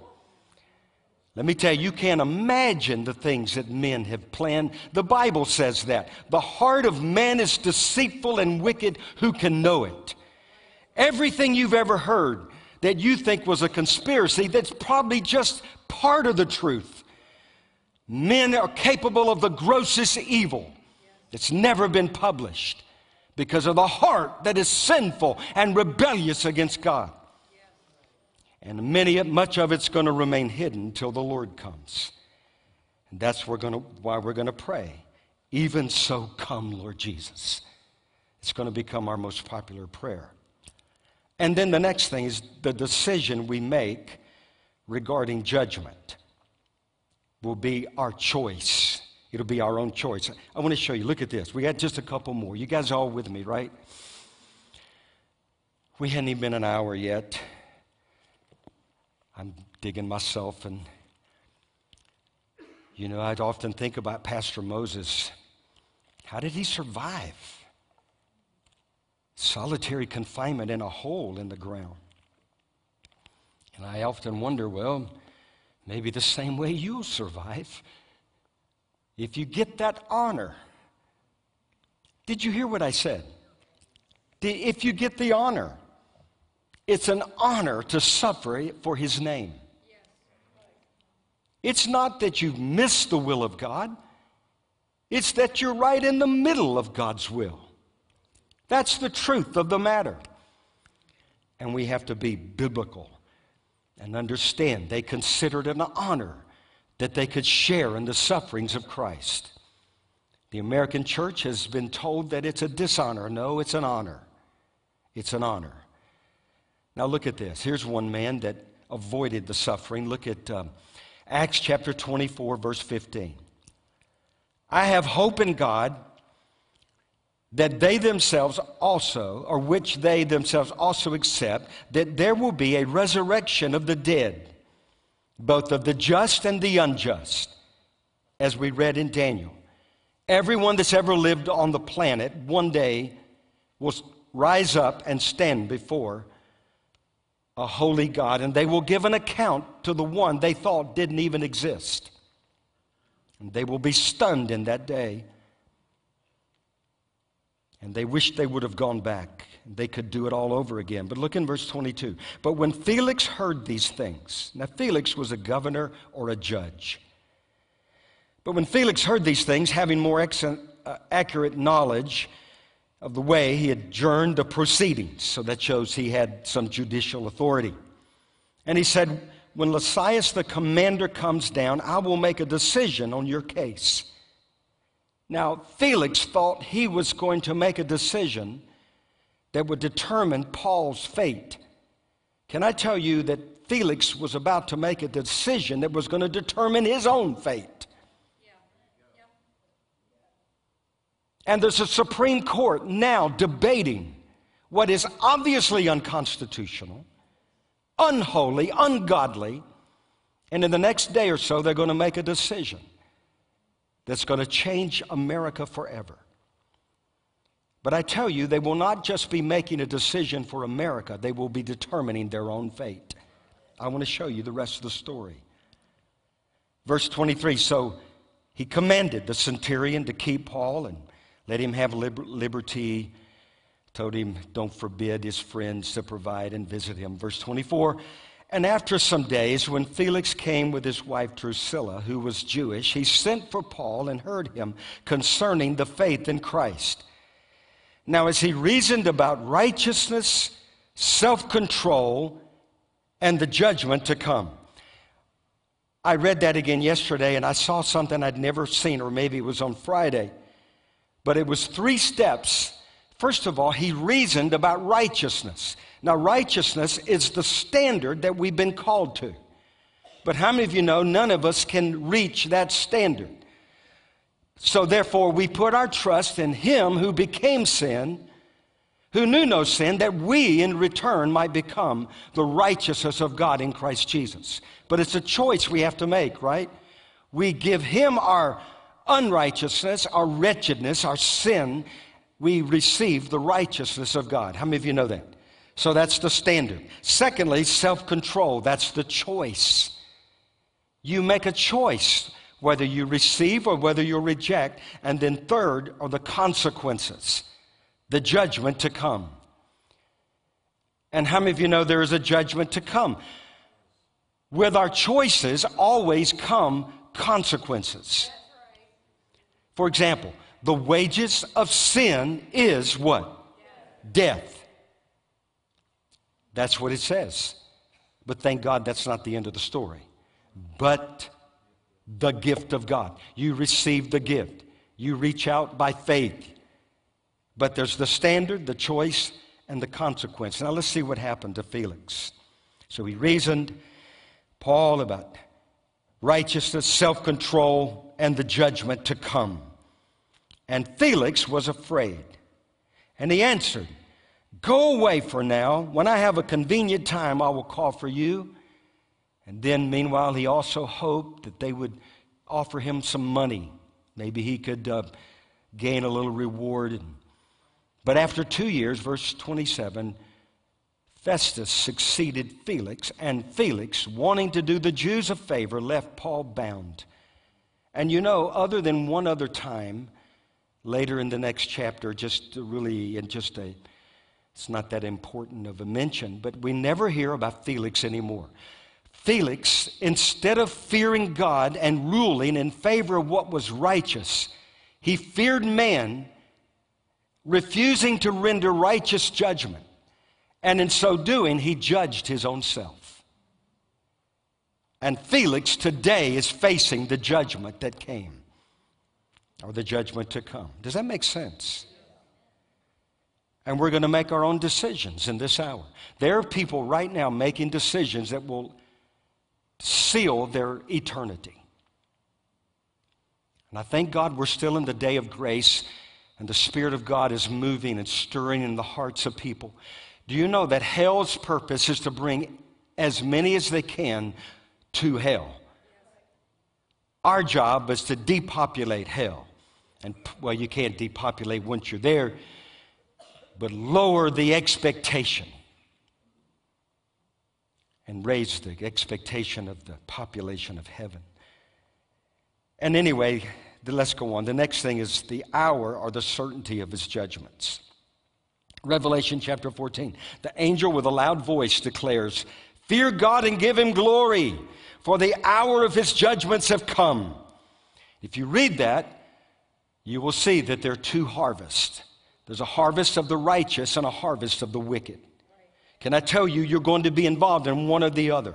Let me tell you, you can't imagine the things that men have planned. The Bible says that. The heart of man is deceitful and wicked. Who can know it? Everything you've ever heard that you think was a conspiracy, that's probably just part of the truth. Men are capable of the grossest evil. that's never been published because of the heart that is sinful and rebellious against God. And many, much of it's going to remain hidden until the Lord comes. And that's we're gonna, why we're going to pray. Even so, come, Lord Jesus. It's going to become our most popular prayer. And then the next thing is the decision we make regarding judgment will be our choice. It'll be our own choice. I want to show you. Look at this. We got just a couple more. You guys all with me, right? We hadn't even been an hour yet. I'm digging myself, and you know, I'd often think about Pastor Moses. How did he survive? Solitary confinement in a hole in the ground. And I often wonder, well, maybe the same way you'll survive if you get that honor, did you hear what I said? If you get the honor, it's an honor to suffer for his name. It's not that you've missed the will of God, it's that you're right in the middle of God's will. That's the truth of the matter. And we have to be biblical and understand they considered it an honor that they could share in the sufferings of Christ. The American church has been told that it's a dishonor. No, it's an honor. It's an honor. Now, look at this. Here's one man that avoided the suffering. Look at um, Acts chapter 24, verse 15. I have hope in God that they themselves also, or which they themselves also accept, that there will be a resurrection of the dead, both of the just and the unjust, as we read in Daniel. Everyone that's ever lived on the planet one day will rise up and stand before a holy God, and they will give an account to the one they thought didn't even exist. And they will be stunned in that day. And they wish they would have gone back. They could do it all over again. But look in verse 22. But when Felix heard these things, now Felix was a governor or a judge. But when Felix heard these things, having more uh, accurate knowledge of the way, he adjourned the proceedings. So that shows he had some judicial authority. And he said, When Lysias the commander comes down, I will make a decision on your case. Now, Felix thought he was going to make a decision that would determine Paul's fate. Can I tell you that Felix was about to make a decision that was going to determine his own fate? And there's a Supreme Court now debating what is obviously unconstitutional, unholy, ungodly, and in the next day or so, they're going to make a decision that's going to change America forever. But I tell you, they will not just be making a decision for America, they will be determining their own fate. I want to show you the rest of the story. Verse 23 So he commanded the centurion to keep Paul and let him have liber- liberty. Told him, don't forbid his friends to provide and visit him. Verse 24 And after some days, when Felix came with his wife Drusilla, who was Jewish, he sent for Paul and heard him concerning the faith in Christ. Now, as he reasoned about righteousness, self control, and the judgment to come. I read that again yesterday and I saw something I'd never seen, or maybe it was on Friday. But it was three steps. First of all, he reasoned about righteousness. Now, righteousness is the standard that we've been called to. But how many of you know none of us can reach that standard? So, therefore, we put our trust in Him who became sin, who knew no sin, that we in return might become the righteousness of God in Christ Jesus. But it's a choice we have to make, right? We give Him our unrighteousness, our wretchedness, our sin, we receive the righteousness of God. How many of you know that? So that's the standard. Secondly, self control. That's the choice. You make a choice whether you receive or whether you reject. And then, third, are the consequences, the judgment to come. And how many of you know there is a judgment to come? With our choices always come consequences. For example, the wages of sin is what? Death. That's what it says. But thank God that's not the end of the story. But the gift of God. You receive the gift. You reach out by faith. But there's the standard, the choice, and the consequence. Now let's see what happened to Felix. So he reasoned, Paul, about righteousness, self control, and the judgment to come. And Felix was afraid. And he answered, Go away for now. When I have a convenient time, I will call for you. And then, meanwhile, he also hoped that they would offer him some money. Maybe he could uh, gain a little reward. But after two years, verse 27, Festus succeeded Felix, and Felix, wanting to do the Jews a favor, left Paul bound. And you know, other than one other time, later in the next chapter, just really in just a, it's not that important of a mention, but we never hear about Felix anymore. Felix, instead of fearing God and ruling in favor of what was righteous, he feared man refusing to render righteous judgment. And in so doing, he judged his own self. And Felix today is facing the judgment that came, or the judgment to come. Does that make sense? And we're going to make our own decisions in this hour. There are people right now making decisions that will seal their eternity. And I thank God we're still in the day of grace and the Spirit of God is moving and stirring in the hearts of people. Do you know that hell's purpose is to bring as many as they can to hell? Our job is to depopulate hell. And, well, you can't depopulate once you're there, but lower the expectation and raise the expectation of the population of heaven. And anyway, let's go on. The next thing is the hour or the certainty of his judgments. Revelation chapter 14. The angel with a loud voice declares, Fear God and give him glory, for the hour of his judgments have come. If you read that, you will see that there are two harvests. There's a harvest of the righteous and a harvest of the wicked. Can I tell you, you're going to be involved in one or the other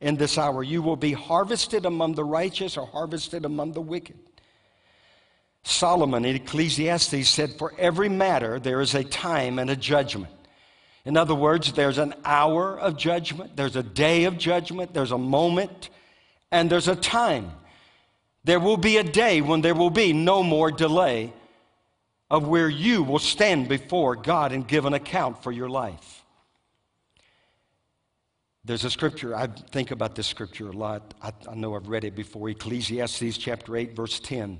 in this hour. You will be harvested among the righteous or harvested among the wicked. Solomon in Ecclesiastes said, For every matter there is a time and a judgment. In other words, there's an hour of judgment, there's a day of judgment, there's a moment, and there's a time. There will be a day when there will be no more delay of where you will stand before God and give an account for your life. There's a scripture, I think about this scripture a lot. I, I know I've read it before Ecclesiastes chapter 8, verse 10.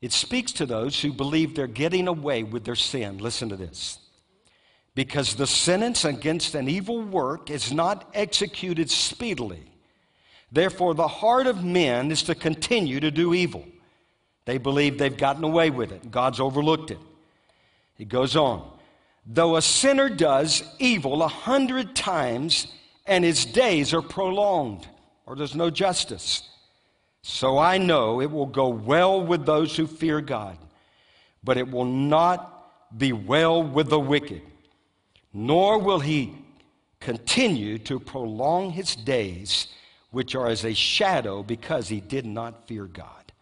It speaks to those who believe they're getting away with their sin. Listen to this. Because the sentence against an evil work is not executed speedily. Therefore, the heart of men is to continue to do evil. They believe they've gotten away with it. God's overlooked it. He goes on. Though a sinner does evil a hundred times and his days are prolonged, or there's no justice. So I know it will go well with those who fear God, but it will not be well with the wicked, nor will he continue to prolong his days, which are as a shadow because he did not fear God.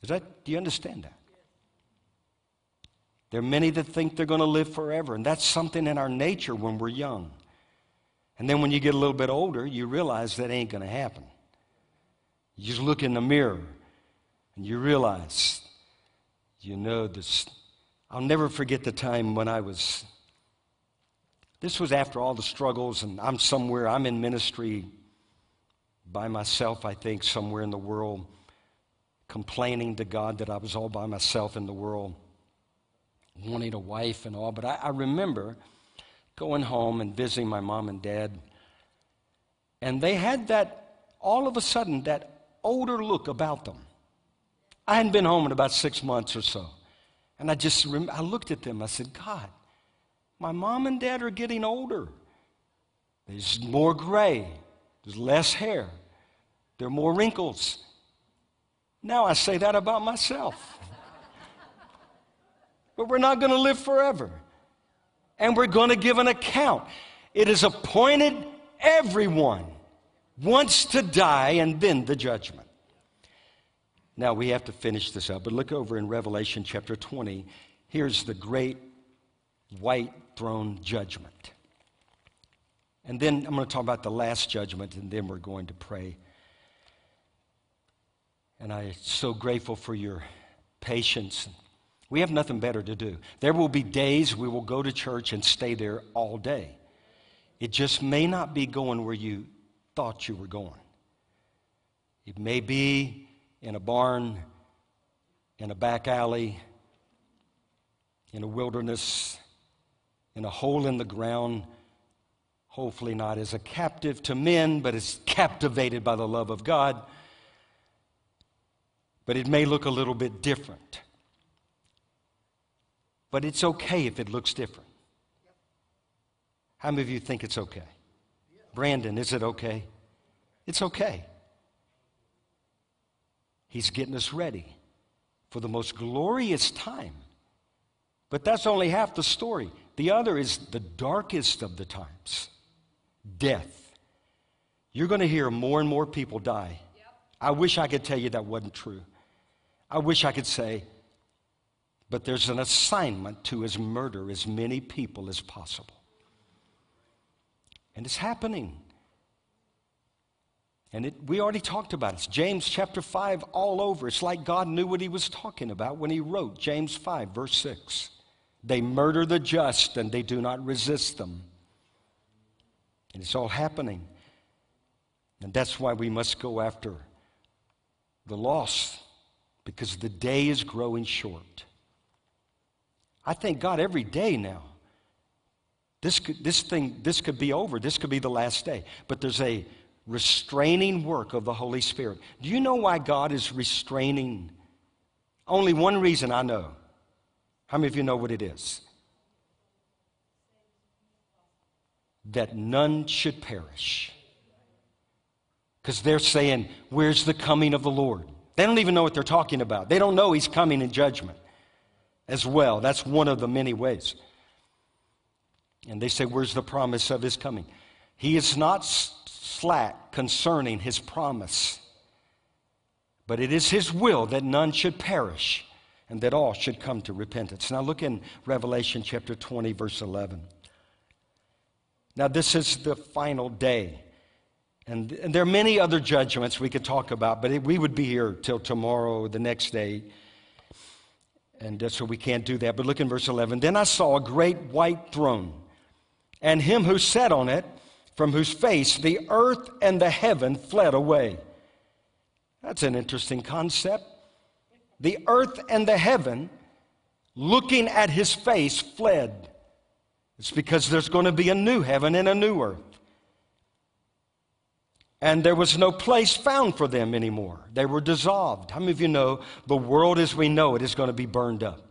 Does that, do you understand that? There are many that think they're going to live forever, and that's something in our nature when we're young. And then when you get a little bit older, you realize that ain't going to happen. You just look in the mirror and you realize, you know, this. I'll never forget the time when I was, this was after all the struggles, and I'm somewhere, I'm in ministry by myself, I think, somewhere in the world, complaining to God that I was all by myself in the world, wanting a wife and all. But I, I remember going home and visiting my mom and dad, and they had that, all of a sudden, that older look about them. I hadn't been home in about six months or so. And I just, rem- I looked at them. I said, God, my mom and dad are getting older. There's more gray. There's less hair. There are more wrinkles. Now I say that about myself. but we're not going to live forever. And we're going to give an account. It is appointed everyone wants to die and then the judgment. Now we have to finish this up, but look over in Revelation chapter 20. Here's the great white throne judgment. And then I'm going to talk about the last judgment, and then we're going to pray. And I'm so grateful for your patience. We have nothing better to do. There will be days we will go to church and stay there all day. It just may not be going where you thought you were going. It may be in a barn, in a back alley, in a wilderness, in a hole in the ground, hopefully not as a captive to men, but as captivated by the love of God. But it may look a little bit different. But it's okay if it looks different. How many of you think it's okay? Brandon, is it okay? It's okay. He's getting us ready for the most glorious time But that's only half the story. The other is the darkest of the times death. You're going to hear more and more people die. I wish I could tell you that wasn't true. I wish I could say, but there's an assignment to his murder as many people as possible. And it's happening. And it, we already talked about it. It's James chapter 5 all over. It's like God knew what he was talking about when he wrote James 5, verse 6. They murder the just and they do not resist them. And it's all happening. And that's why we must go after the lost because the day is growing short. I thank God every day now. This, could, this thing, this could be over. This could be the last day. But there's a restraining work of the Holy Spirit. Do you know why God is restraining? Only one reason I know. How many of you know what it is? That none should perish. Because they're saying, Where's the coming of the Lord? They don't even know what they're talking about. They don't know He's coming in judgment as well. That's one of the many ways. And they say, Where's the promise of His coming? He is not slack concerning His promise, but it is His will that none should perish and that all should come to repentance. Now look in Revelation chapter 20, verse 11. Now, this is the final day. And, and there are many other judgments we could talk about, but it, we would be here till tomorrow or the next day. And uh, so we can't do that. But look in verse 11. Then I saw a great white throne, and him who sat on it, from whose face the earth and the heaven fled away. That's an interesting concept. The earth and the heaven, looking at his face, fled. It's because there's going to be a new heaven and a new earth. And there was no place found for them anymore. They were dissolved. How many of you know the world as we know it is going to be burned up?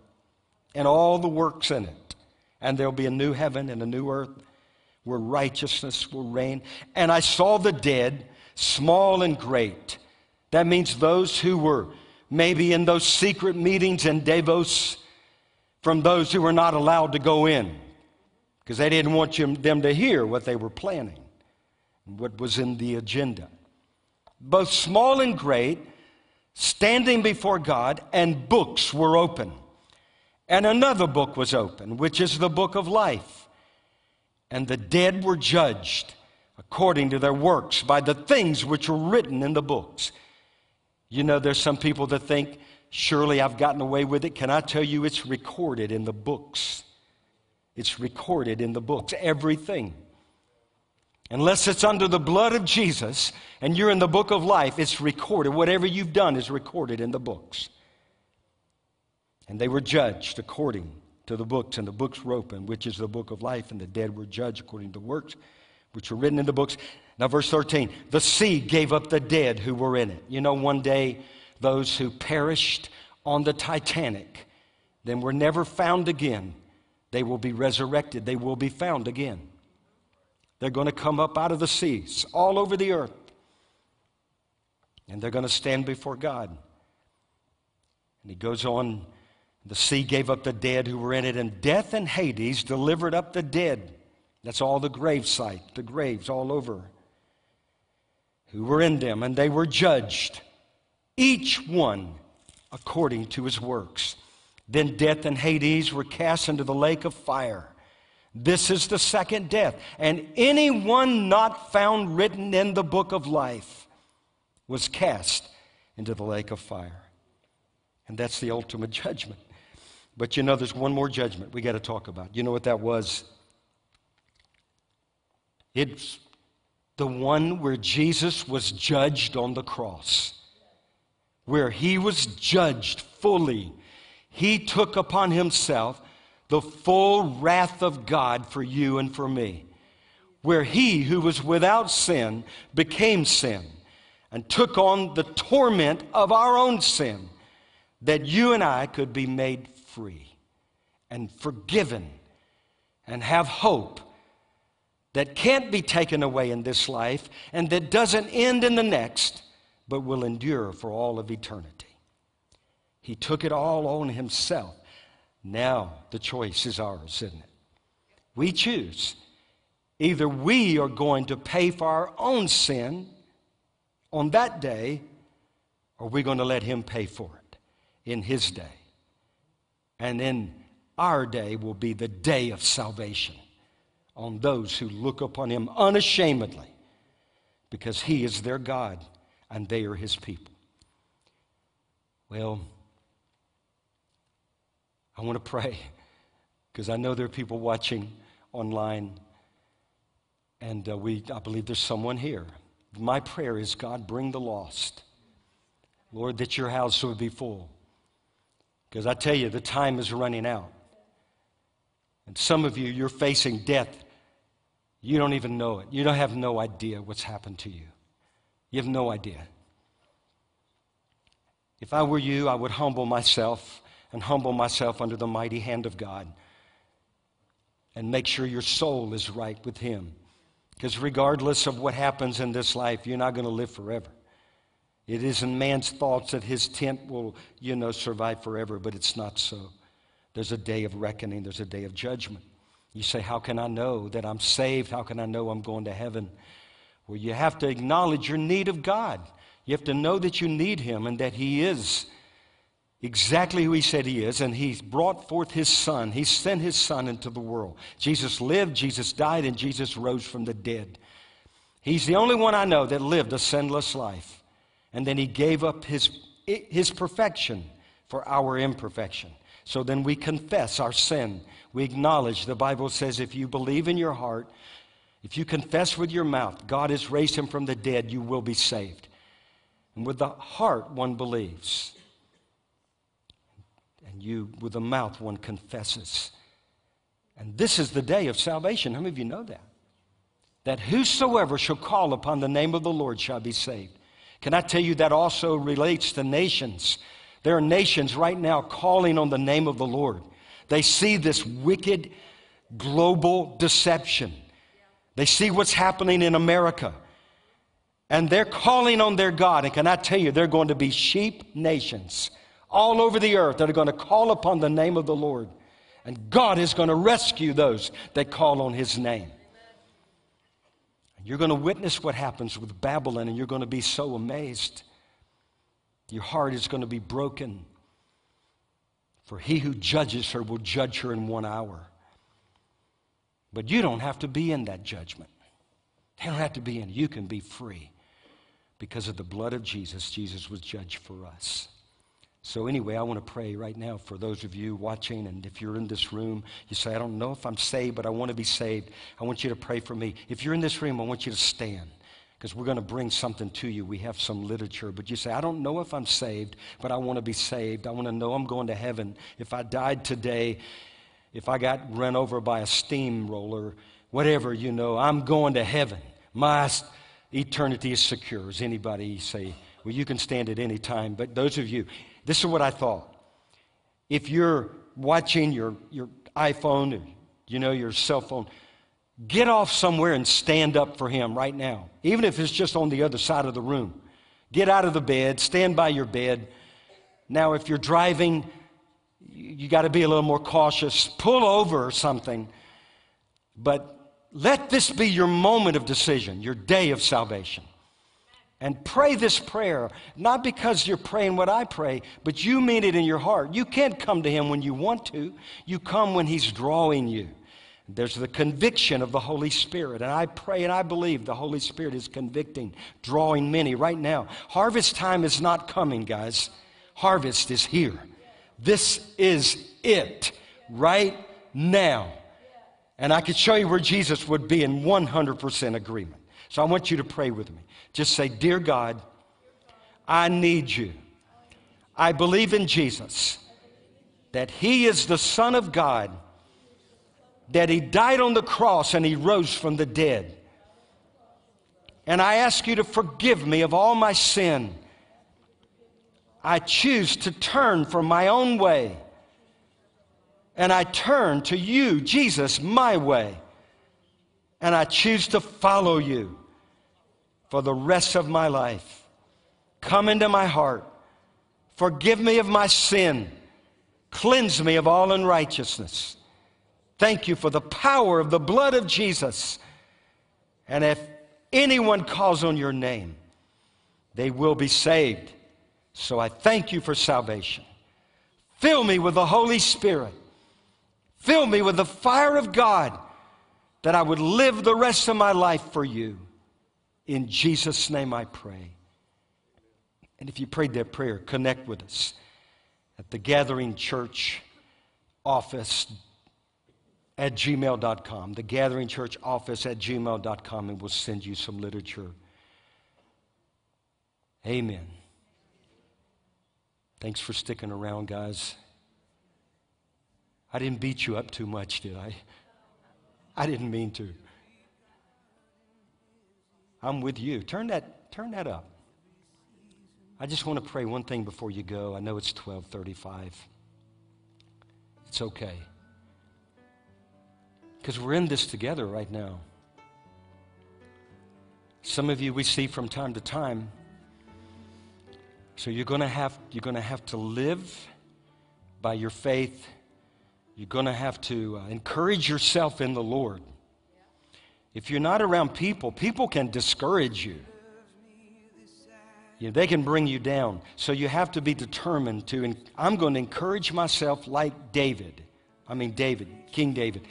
And all the works in it. And there'll be a new heaven and a new earth where righteousness will reign. And I saw the dead, small and great. That means those who were maybe in those secret meetings in Davos from those who were not allowed to go in because they didn't want you, them to hear what they were planning, what was in the agenda. Both small and great, standing before God, and books were open. And another book was open, which is the book of life. And the dead were judged according to their works by the things which were written in the books. You know, there's some people that think, surely I've gotten away with it. Can I tell you, it's recorded in the books? It's recorded in the books, everything. Unless it's under the blood of Jesus and you're in the book of life, it's recorded. Whatever you've done is recorded in the books. And they were judged according to the books, and the books were open, which is the book of life, and the dead were judged according to works which were written in the books. Now, verse 13 the sea gave up the dead who were in it. You know, one day those who perished on the Titanic, then were never found again, they will be resurrected, they will be found again. They're going to come up out of the seas all over the earth, and they're going to stand before God. And he goes on the sea gave up the dead who were in it, and death and Hades delivered up the dead that's all the grave site, the graves all over, who were in them, and they were judged, each one according to his works. Then death and Hades were cast into the lake of fire. This is the second death. And anyone not found written in the book of life was cast into the lake of fire. And that's the ultimate judgment. But you know, there's one more judgment we got to talk about. You know what that was? It's the one where Jesus was judged on the cross, where he was judged fully. He took upon himself the full wrath of God for you and for me, where he who was without sin became sin and took on the torment of our own sin, that you and I could be made free and forgiven and have hope that can't be taken away in this life and that doesn't end in the next, but will endure for all of eternity. He took it all on himself. Now the choice is ours, isn't it? We choose. Either we are going to pay for our own sin on that day, or we're going to let Him pay for it in His day. And then our day will be the day of salvation on those who look upon Him unashamedly because He is their God and they are His people. Well, I want to pray because I know there are people watching online, and uh, we, I believe there's someone here. My prayer is God, bring the lost. Lord, that your house would be full. Because I tell you, the time is running out. And some of you, you're facing death. You don't even know it. You don't have no idea what's happened to you. You have no idea. If I were you, I would humble myself and humble myself under the mighty hand of God and make sure your soul is right with Him. Because regardless of what happens in this life, you're not going to live forever. It is in man's thoughts that his tent will, you know, survive forever, but it's not so. There's a day of reckoning, there's a day of judgment. You say, How can I know that I'm saved? How can I know I'm going to heaven? Well, you have to acknowledge your need of God. You have to know that you need Him and that He is exactly who He said He is, and He's brought forth His Son. He sent His Son into the world. Jesus lived, Jesus died, and Jesus rose from the dead. He's the only one I know that lived a sinless life. And then He gave up His, his perfection for our imperfection. So then we confess our sin. We acknowledge, the Bible says, if you believe in your heart, if you confess with your mouth, God has raised him from the dead, you will be saved. And with the heart, one believes. And you, with the mouth, one confesses. And this is the day of salvation. How many of you know that? That whosoever shall call upon the name of the Lord shall be saved. Can I tell you that also relates to nations? There are nations right now calling on the name of the Lord. They see this wicked global deception. They see what's happening in America. And they're calling on their God. And can I tell you, they're going to be sheep nations all over the earth that are going to call upon the name of the Lord. And God is going to rescue those that call on his name. You're going to witness what happens with Babylon, and you're going to be so amazed. Your heart is going to be broken. For he who judges her will judge her in one hour. But you don't have to be in that judgment. They don't have to be in. You can be free because of the blood of Jesus. Jesus was judged for us. So, anyway, I want to pray right now for those of you watching, and if you're in this room, you say, I don't know if I'm saved, but I want to be saved. I want you to pray for me. If you're in this room, I want you to stand because we're going to bring something to you. We have some literature, but you say, I don't know if I'm saved, but I want to be saved. I want to know I'm going to heaven. If I died today, if I got run over by a steamroller, whatever, you know, I'm going to heaven. My eternity is secure. Is anybody say, well, you can stand at any time, but those of you, this is what I thought. If you're watching your, your iPhone or, you know, your cell phone, get off somewhere and stand up for him right now, even if it's just on the other side of the room. Get out of the bed, stand by your bed. Now, if you're driving, you got to be a little more cautious. Pull over or something. But let this be your moment of decision, your day of salvation. And pray this prayer, not because you're praying what I pray, but you mean it in your heart. You can't come to Him when you want to, you come when He's drawing you. There's the conviction of the Holy Spirit. And I pray and I believe the Holy Spirit is convicting, drawing many right now. Harvest time is not coming, guys. Harvest is here. This is it right now. And I could show you where Jesus would be in 100% agreement. So I want you to pray with me. Just say, Dear God, I need you. I believe in Jesus, that He is the Son of God, that He died on the cross and He rose from the dead. And I ask you to forgive me of all my sin. I choose to turn from my own way. And I turn to you, Jesus, my way. And I choose to follow you for the rest of my life. Come into my heart. Forgive me of my sin. Cleanse me of all unrighteousness. Thank you for the power of the blood of Jesus. And if anyone calls on your name, they will be saved. So I thank you for salvation. Fill me with the Holy Spirit. Fill me with the fire of God that I would live the rest of my life for you. In Jesus' name I pray. And if you prayed that prayer, connect with us at the Gathering Church office at gmail.com. The Gathering Church office at gmail.com, and we'll send you some literature. Amen. Thanks for sticking around, guys. I didn't beat you up too much, did I? I didn't mean to. I'm with you. Turn that, turn that up. I just want to pray one thing before you go. I know it's 1235. It's okay. Because we're in this together right now. Some of you we see from time to time. So you're going to have you're going to have to live by your faith. You're going to have to uh, encourage yourself in the Lord. If you're not around people, people can discourage you. They can bring you down. So you have to be determined to. I'm going to encourage myself like David. I mean, David, King David.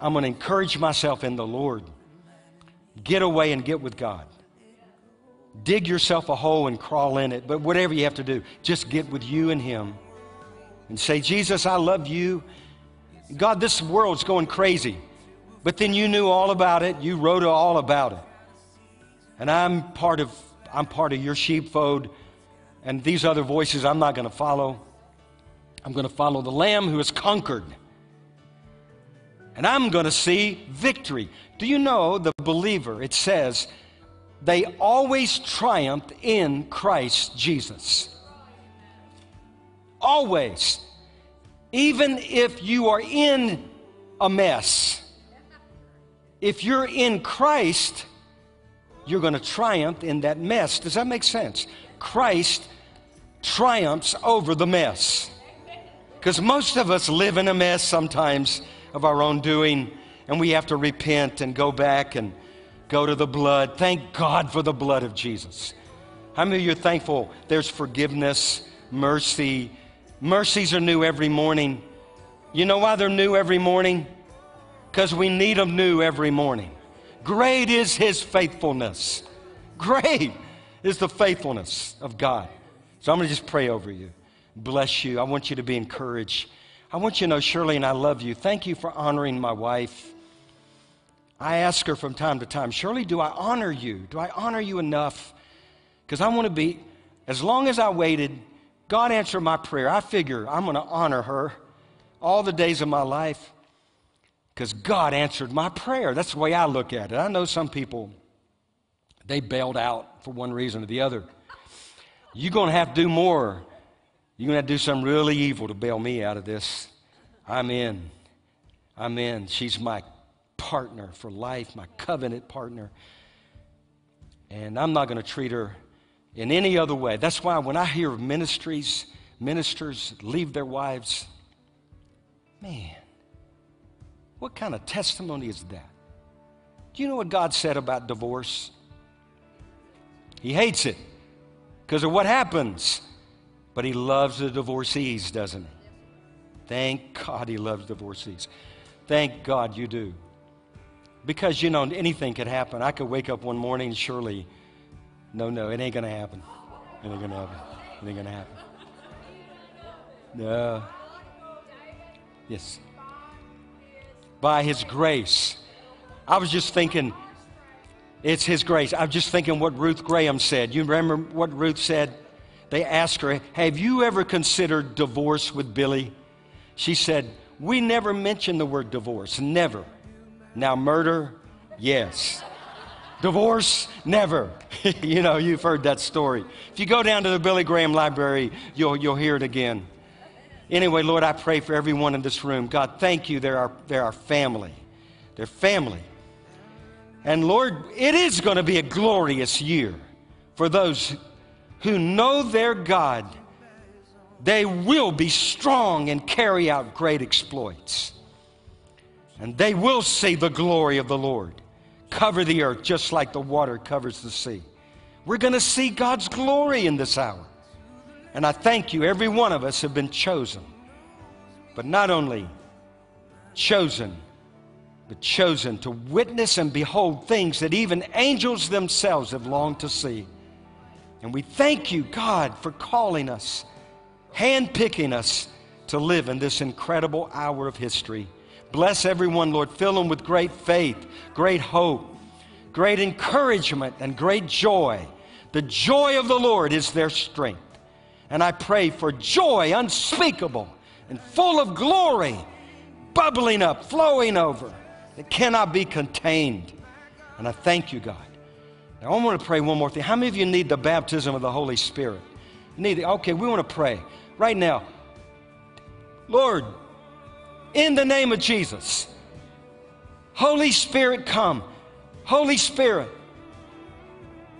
I'm going to encourage myself in the Lord. Get away and get with God. Dig yourself a hole and crawl in it. But whatever you have to do, just get with you and Him and say, Jesus, I love you. God, this world's going crazy. But then you knew all about it. You wrote all about it. And I'm part of, I'm part of your sheepfold. And these other voices I'm not going to follow. I'm going to follow the Lamb who has conquered. And I'm going to see victory. Do you know the believer? It says, they always triumphed in Christ Jesus. Always. Even if you are in a mess, if you're in Christ, you're going to triumph in that mess. Does that make sense? Christ triumphs over the mess. Because most of us live in a mess sometimes of our own doing, and we have to repent and go back and go to the blood. Thank God for the blood of Jesus. How many of you are thankful there's forgiveness, mercy? Mercies are new every morning. You know why they're new every morning? Because we need them new every morning. Great is his faithfulness. Great is the faithfulness of God. So I'm going to just pray over you. Bless you. I want you to be encouraged. I want you to know, Shirley, and I love you. Thank you for honoring my wife. I ask her from time to time, Shirley, do I honor you? Do I honor you enough? Because I want to be, as long as I waited, God answered my prayer. I figure I'm going to honor her all the days of my life because God answered my prayer. That's the way I look at it. I know some people, they bailed out for one reason or the other. You're going to have to do more. You're going to to do something really evil to bail me out of this. I'm in. I'm in. She's my partner for life, my covenant partner. And I'm not going to treat her in any other way. That's why when I hear ministries, ministers leave their wives, man, what kind of testimony is that? Do you know what God said about divorce? He hates it because of what happens, but He loves the divorcees, doesn't He? Thank God He loves divorcees. Thank God you do. Because, you know, anything could happen. I could wake up one morning and Shirley, no, no, it ain't going to happen. It ain't going to happen. It ain't going to happen. No. Yes. By His grace. I was just thinking, it's His grace. I'm just thinking what Ruth Graham said. You remember what Ruth said? They asked her, Have you ever considered divorce with Billy? She said, We never mentioned the word divorce. Never. Now, murder, yes. Divorce, never. you know, you've heard that story. If you go down to the Billy Graham Library, you'll, you'll hear it again. Anyway, Lord, I pray for everyone in this room. God, thank you. They're our, they're our family. They're family. And Lord, it is going to be a glorious year for those who know their God they will be strong and carry out great exploits. And they will see the glory of the Lord cover the earth just like the water covers the sea. We're going to see God's glory in this hour. And I thank you, every one of us have been chosen. But not only chosen, but chosen to witness and behold things that even angels themselves have longed to see. And we thank you, God, for calling us, handpicking us to live in this incredible hour of history. Bless everyone, Lord. Fill them with great faith, great hope, great encouragement, and great joy. The joy of the Lord is their strength. And I pray for joy unspeakable and full of glory, bubbling up, flowing over, that cannot be contained. And I thank you, God. Now, I want to pray one more thing. How many of you need the baptism of the Holy Spirit? Need it? Okay, we want to pray right now. Lord, in the name of Jesus, Holy Spirit, come. Holy Spirit,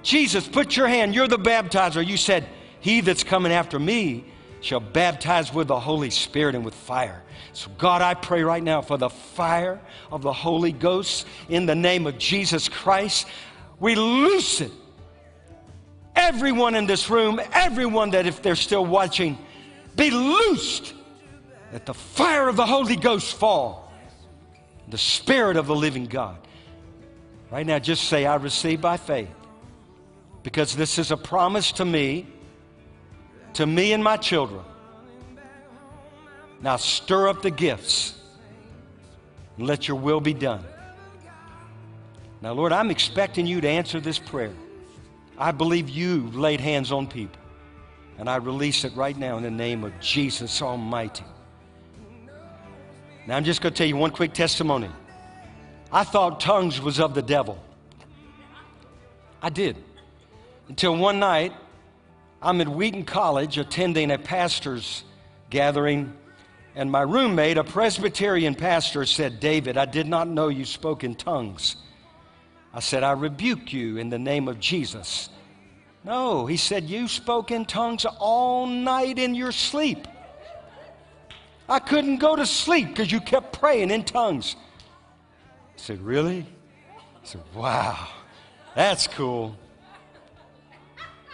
Jesus, put your hand. You're the baptizer. You said, He that's coming after me shall baptize with the Holy Spirit and with fire. So, God, I pray right now for the fire of the Holy Ghost in the name of Jesus Christ. We loose it. Everyone in this room, everyone that if they're still watching, be loosed. That the fire of the Holy Ghost fall. The Spirit of the living God. Right now, just say, I receive by faith. Because this is a promise to me, to me and my children. Now stir up the gifts and let your will be done. Now, Lord, I'm expecting you to answer this prayer. I believe you've laid hands on people. And I release it right now in the name of Jesus Almighty. Now, I'm just going to tell you one quick testimony. I thought tongues was of the devil. I did. Until one night, I'm at Wheaton College attending a pastor's gathering, and my roommate, a Presbyterian pastor, said, David, I did not know you spoke in tongues. I said, I rebuke you in the name of Jesus. No, he said, You spoke in tongues all night in your sleep. I couldn't go to sleep because you kept praying in tongues. I said, Really? I said, Wow, that's cool.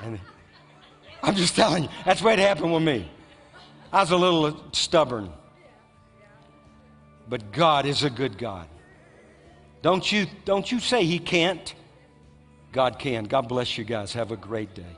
And I'm just telling you, that's what it happened with me. I was a little stubborn. But God is a good God. Don't you, don't you say He can't. God can. God bless you guys. Have a great day.